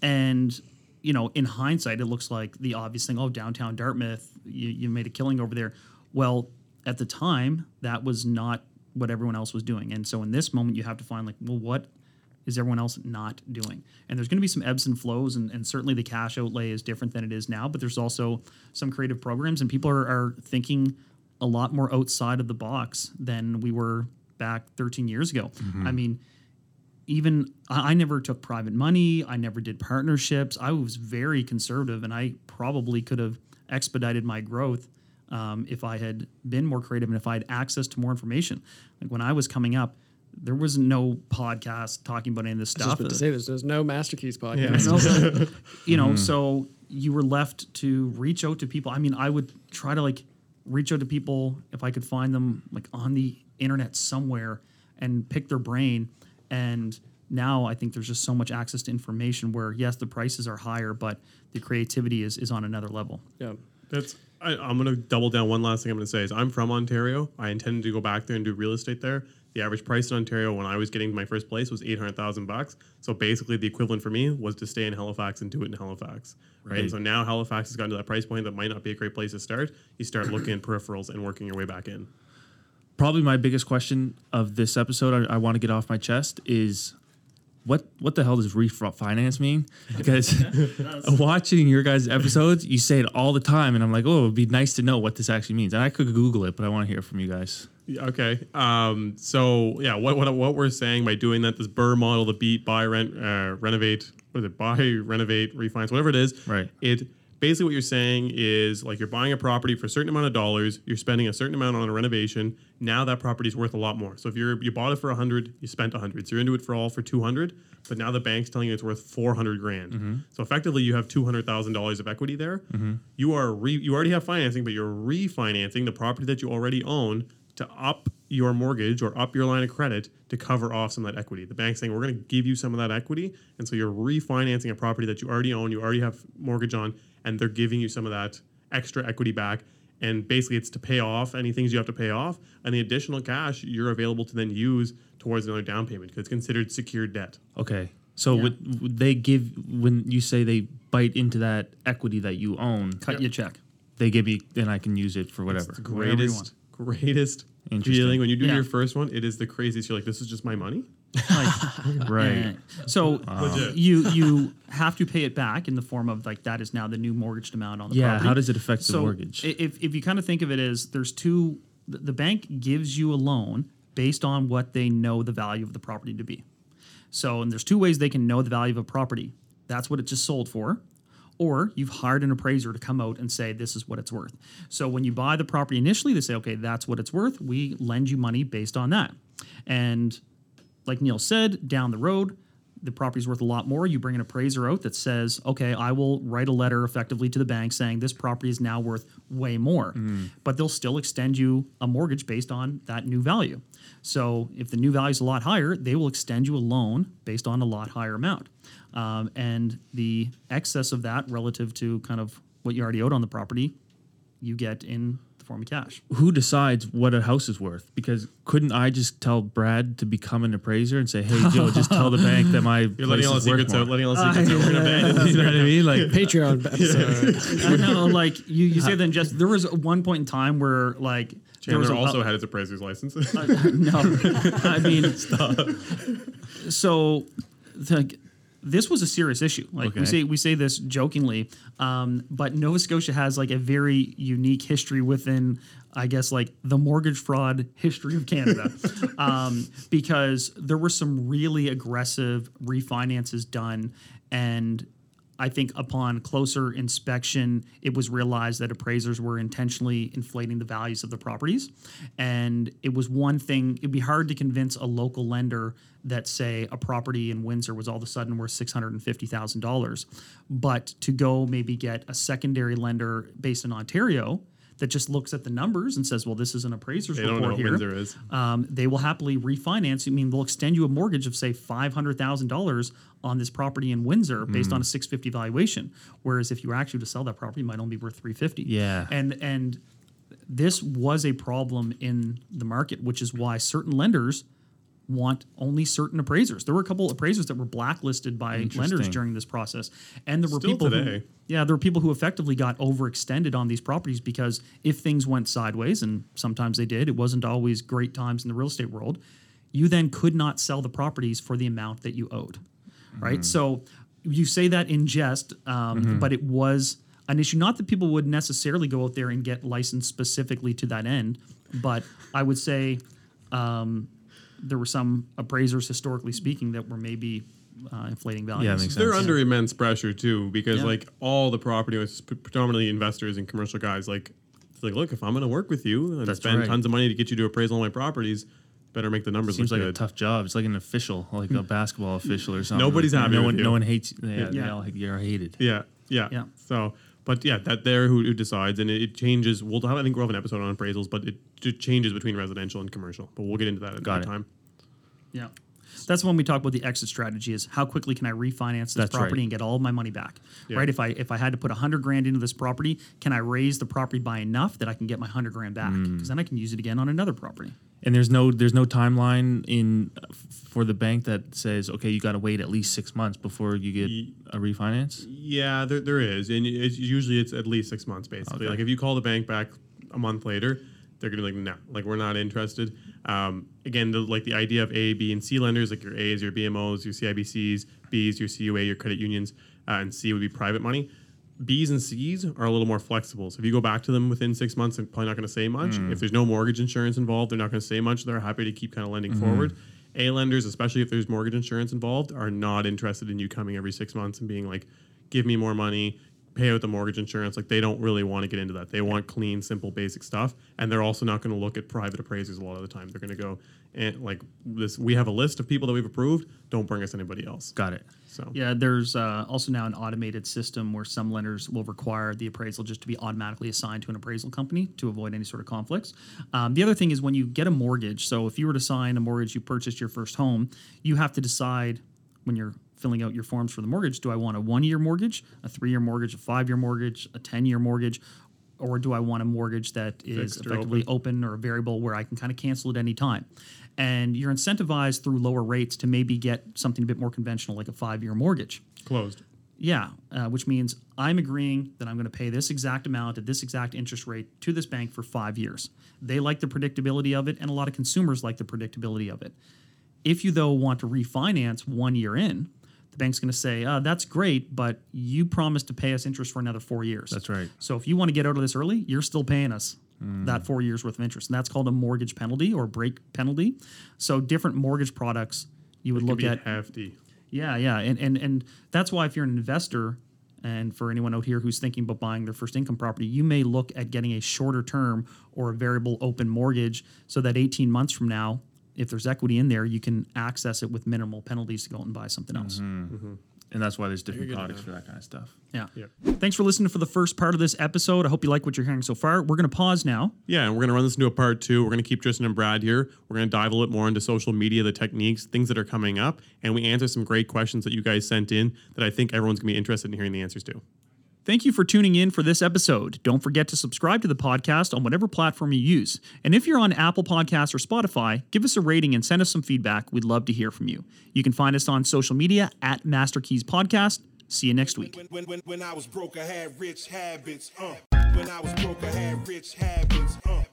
Speaker 3: And you know, in hindsight, it looks like the obvious thing. Oh, downtown Dartmouth, you, you made a killing over there. Well, at the time, that was not what everyone else was doing. And so in this moment, you have to find like, well, what is everyone else not doing? And there's going to be some ebbs and flows, and, and certainly the cash outlay is different than it is now. But there's also some creative programs, and people are, are thinking a lot more outside of the box than we were back 13 years ago. Mm-hmm. I mean, even I, I never took private money. I never did partnerships. I was very conservative, and I probably could have expedited my growth um, if I had been more creative and if I had access to more information. Like when I was coming up, there was no podcast talking about any of this
Speaker 1: Just
Speaker 3: stuff.
Speaker 1: about to say there's, there's no Master Keys podcast.
Speaker 3: No, you know, so you were left to reach out to people. I mean, I would try to like reach out to people if I could find them like on the internet somewhere and pick their brain. And now I think there's just so much access to information where yes, the prices are higher, but the creativity is is on another level.
Speaker 1: Yeah.
Speaker 4: That's I, I'm gonna double down. One last thing I'm gonna say is I'm from Ontario. I intended to go back there and do real estate there. The average price in Ontario when I was getting my first place was eight hundred thousand bucks. So basically, the equivalent for me was to stay in Halifax and do it in Halifax. Right.
Speaker 5: Right.
Speaker 4: So now Halifax has gotten to that price point that might not be a great place to start. You start looking at peripherals and working your way back in.
Speaker 5: Probably my biggest question of this episode, I, I want to get off my chest is. What, what the hell does refinance mean? Because watching your guys' episodes, you say it all the time, and I'm like, oh, it'd be nice to know what this actually means. And I could Google it, but I want to hear from you guys.
Speaker 4: Okay. Um, so yeah, what, what what we're saying by doing that, this BRRRR model, the beat, buy, rent, uh, renovate, what is it? Buy, renovate, refinance, whatever it is.
Speaker 5: Right.
Speaker 4: It basically what you're saying is like you're buying a property for a certain amount of dollars, you're spending a certain amount on a renovation. Now that property is worth a lot more. So if you're you bought it for 100, you spent 100. So you're into it for all for 200, but now the bank's telling you it's worth 400 grand. Mm-hmm. So effectively you have $200,000 of equity there. Mm-hmm. You are re, you already have financing, but you're refinancing the property that you already own to up your mortgage or up your line of credit to cover off some of that equity. The bank's saying we're going to give you some of that equity, and so you're refinancing a property that you already own, you already have mortgage on, and they're giving you some of that extra equity back. And basically, it's to pay off any things you have to pay off, and the additional cash you're available to then use towards another down payment because it's considered secured debt.
Speaker 5: Okay. So would, would they give when you say they bite into that equity that you own?
Speaker 3: Cut you a check.
Speaker 5: They give me, then I can use it for whatever.
Speaker 3: Whatever you
Speaker 4: Greatest, greatest
Speaker 5: Interesting.
Speaker 4: feeling when you do
Speaker 3: Yeah.
Speaker 4: your first one. It is the craziest. You're like, this is just my money.
Speaker 5: Right.
Speaker 3: Yeah. So
Speaker 4: Legit.
Speaker 3: Um, you you have to pay it back in the form of like that is now the new mortgaged amount on the
Speaker 5: Yeah.
Speaker 3: property.
Speaker 5: How does it affect the mortgage?
Speaker 3: If if you kind of think of it as there's two, the the bank gives you a loan based on what they know the value of the property to be. So and there's two ways they can know the value of a property. That's what it just sold for. Or you've hired an appraiser to come out and say this is what it's worth. So when you buy the property initially, they say, okay, that's what it's worth. We lend you money based on that. And like Neal said, down the road, the property's worth a lot more. You bring an appraiser out that says, okay, I will write a letter effectively to the bank saying this property is now worth way more. But they'll still extend you a mortgage based on that new value. So if the new value is a lot higher, they will extend you a loan based on a lot higher amount. Um, and the excess of that relative to kind of what you already owed on the property, you get in form of cash.
Speaker 5: who decides what a house is worth? Because couldn't I just tell Brad to become an appraiser and say, "Hey, Joe, just tell the bank that my
Speaker 4: You're
Speaker 5: place
Speaker 4: letting all the
Speaker 5: is
Speaker 4: secrets out. Letting all the secrets out. We're gonna ban
Speaker 5: you know what I mean? Like,
Speaker 1: Patreon episode.
Speaker 3: I know, like you, you say then just there was one point in time where like there was
Speaker 4: Chandler
Speaker 3: a,
Speaker 4: also had his appraiser's license.
Speaker 3: Uh, no, I mean, so the, this was a serious issue. Like we say, we say this jokingly, um, but Nova Scotia has like a very unique history within, I guess, like the mortgage fraud history of Canada, um, because there were some really aggressive refinances done, and I think upon closer inspection, it was realized that appraisers were intentionally inflating the values of the properties. And it was one thing, it'd be hard to convince a local lender that, say, a property in Windsor was all of a sudden worth $650,000. But to go maybe get a secondary lender based in Ontario that just looks at the numbers and says, well, this is an appraiser's
Speaker 4: They don't
Speaker 3: report here
Speaker 4: Windsor is.
Speaker 3: um, they will happily refinance. I mean, they'll extend you a mortgage of say five hundred thousand dollars on this property in Windsor based
Speaker 5: Hmm.
Speaker 3: on a six fifty valuation. Whereas if you were actually to sell that property, it might only be worth three fifty.
Speaker 5: Yeah.
Speaker 3: and and this was a problem in the market, which is why certain lenders want only certain appraisers. There were a couple appraisers that were blacklisted by lenders during this process, and there were
Speaker 4: Still
Speaker 3: people who yeah, there were people who effectively got overextended on these properties because if things went sideways, and sometimes they did, it wasn't always great times in the real estate world, you then could not sell the properties for the amount that you owed. Right. So you say that in jest, um, but it was an issue. Not that people would necessarily go out there and get licensed specifically to that end, but I would say um, there were some appraisers, historically speaking, that were maybe uh, inflating values.
Speaker 5: Yeah, makes sense.
Speaker 4: They're under immense pressure too, because
Speaker 3: Yeah.
Speaker 4: like all the property owners, predominantly investors and commercial guys, like it's like, look, if I'm going to work with you and
Speaker 5: That's
Speaker 4: spend
Speaker 5: right.
Speaker 4: tons of money to get you to appraise all my proproperties, better make the numbers
Speaker 5: Seems
Speaker 4: look
Speaker 5: like
Speaker 4: good.
Speaker 5: a tough job. It's like an official, like a hmm. basketball official or something.
Speaker 4: Nobody's
Speaker 5: Like,
Speaker 4: happy
Speaker 5: No
Speaker 4: with
Speaker 5: one,
Speaker 4: you.
Speaker 5: no one hates. Yeah, they
Speaker 3: Yeah.
Speaker 5: all you're hated.
Speaker 4: Yeah, yeah,
Speaker 3: Yeah.
Speaker 4: So, but yeah, that there who, who decides, and it, it changes. We'll have, I think we'll have an episode on appraisals, but it, it changes between residential and commercial. But we'll get into that at
Speaker 5: Got
Speaker 4: that
Speaker 5: it.
Speaker 4: time.
Speaker 3: Yeah. That's when we talk about the exit strategy is how quickly can I refinance this
Speaker 5: That's
Speaker 3: property
Speaker 5: right.
Speaker 3: and get all of my money back?
Speaker 4: Yeah.
Speaker 3: Right? If I if I had to put a hundred grand into this property, can I raise the property by enough that I can get my hundred grand back?
Speaker 5: Mm.
Speaker 3: Because then I can use it again on another property.
Speaker 5: And there's no there's no timeline in for the bank that says okay you got to wait at least six months before you get a refinance.
Speaker 4: Yeah, there, there is, and it's usually it's at least six months basically.
Speaker 5: Okay.
Speaker 4: Like if you call the bank back a month later, they're gonna be like, no, like we're not interested. Um, again, the, like the idea of A, B, and C lenders, like your A's, your BMOs, your CIBCs, B's, your CUA, your credit unions, uh, and C would be private money. B's and C's are a little more flexible. So if you go back to them within six months, they're probably not going to say much. If there's no mortgage insurance involved, they're not going to say much. They're happy to keep kind of lending forward. A lenders, especially if there's mortgage insurance involved, are not interested in you coming every six months and being like, "Give me more money, pay out the mortgage insurance." Like they don't really want to get into that. They want clean, simple, basic stuff, and they're also not going to look at private appraisers a lot of the time. They're going to go and like this. We have a list of people that we've approved. Don't bring us anybody else.
Speaker 5: Got it.
Speaker 4: So
Speaker 3: Yeah, there's uh, also now an automated system where some lenders will require the appraisal just to be automatically assigned to an appraisal company to avoid any sort of conflicts. Um, the other thing is when you get a mortgage, so if you were to sign a mortgage, you purchased your first home, you have to decide when you're filling out your forms for the mortgage do I want a one year mortgage, a three year mortgage, a five year mortgage, a 10 year mortgage? Or do I want a mortgage that is
Speaker 4: Fixed or
Speaker 3: effectively open or a variable where I can kind of cancel at any time? And you're incentivized through lower rates to maybe get something a bit more conventional, like a five year mortgage.
Speaker 4: closed.
Speaker 3: Yeah, uh, which means I'm agreeing that I'm going to pay this exact amount at this exact interest rate to this bank for five years. They like the predictability of it, and a lot of consumers like the predictability of it. If you, though, want to refinance one year in, the bank's going to say, uh, that's great, but you promised to pay us interest for another four years.
Speaker 5: That's right.
Speaker 3: So if you want to get out of this early, you're still paying us that four years worth of interest. And that's called a mortgage penalty or break penalty. So different mortgage products you would
Speaker 4: Could
Speaker 3: look at
Speaker 4: hefty.
Speaker 3: yeah, yeah, and and and that's why if you're an investor, and for anyone out here who's thinking about buying their first income property, you may look at getting a shorter term or a variable open mortgage, so that 18 months from now, if there's equity in there, you can access it with minimal penalties to go out and buy something else. Mm-hmm.
Speaker 5: And that's why there's different products for that kind of stuff.
Speaker 3: Yeah.
Speaker 4: Yeah.
Speaker 3: Thanks for listening for the first part of this episode. I hope you like what you're hearing so far. We're going to pause now.
Speaker 4: Yeah, and we're going to run this into a part two. We're going to keep Tristen and Brad here. We're going to dive a little bit more into social media, the techniques, things that are coming up, and we answer some great questions that you guys sent in that I think everyone's going to be interested in hearing the answers to.
Speaker 3: Thank you for tuning in for this episode. Don't forget to subscribe to the podcast on whatever platform you use. And if you're on Apple Podcasts or Spotify, give us a rating and send us some feedback. We'd love to hear from you. You can find us on social media at Master Keys Podcast. See you next week.
Speaker 2: When, when, when, when I was broke, I had rich habits. Uh. When I was broke, I had rich habits. Uh.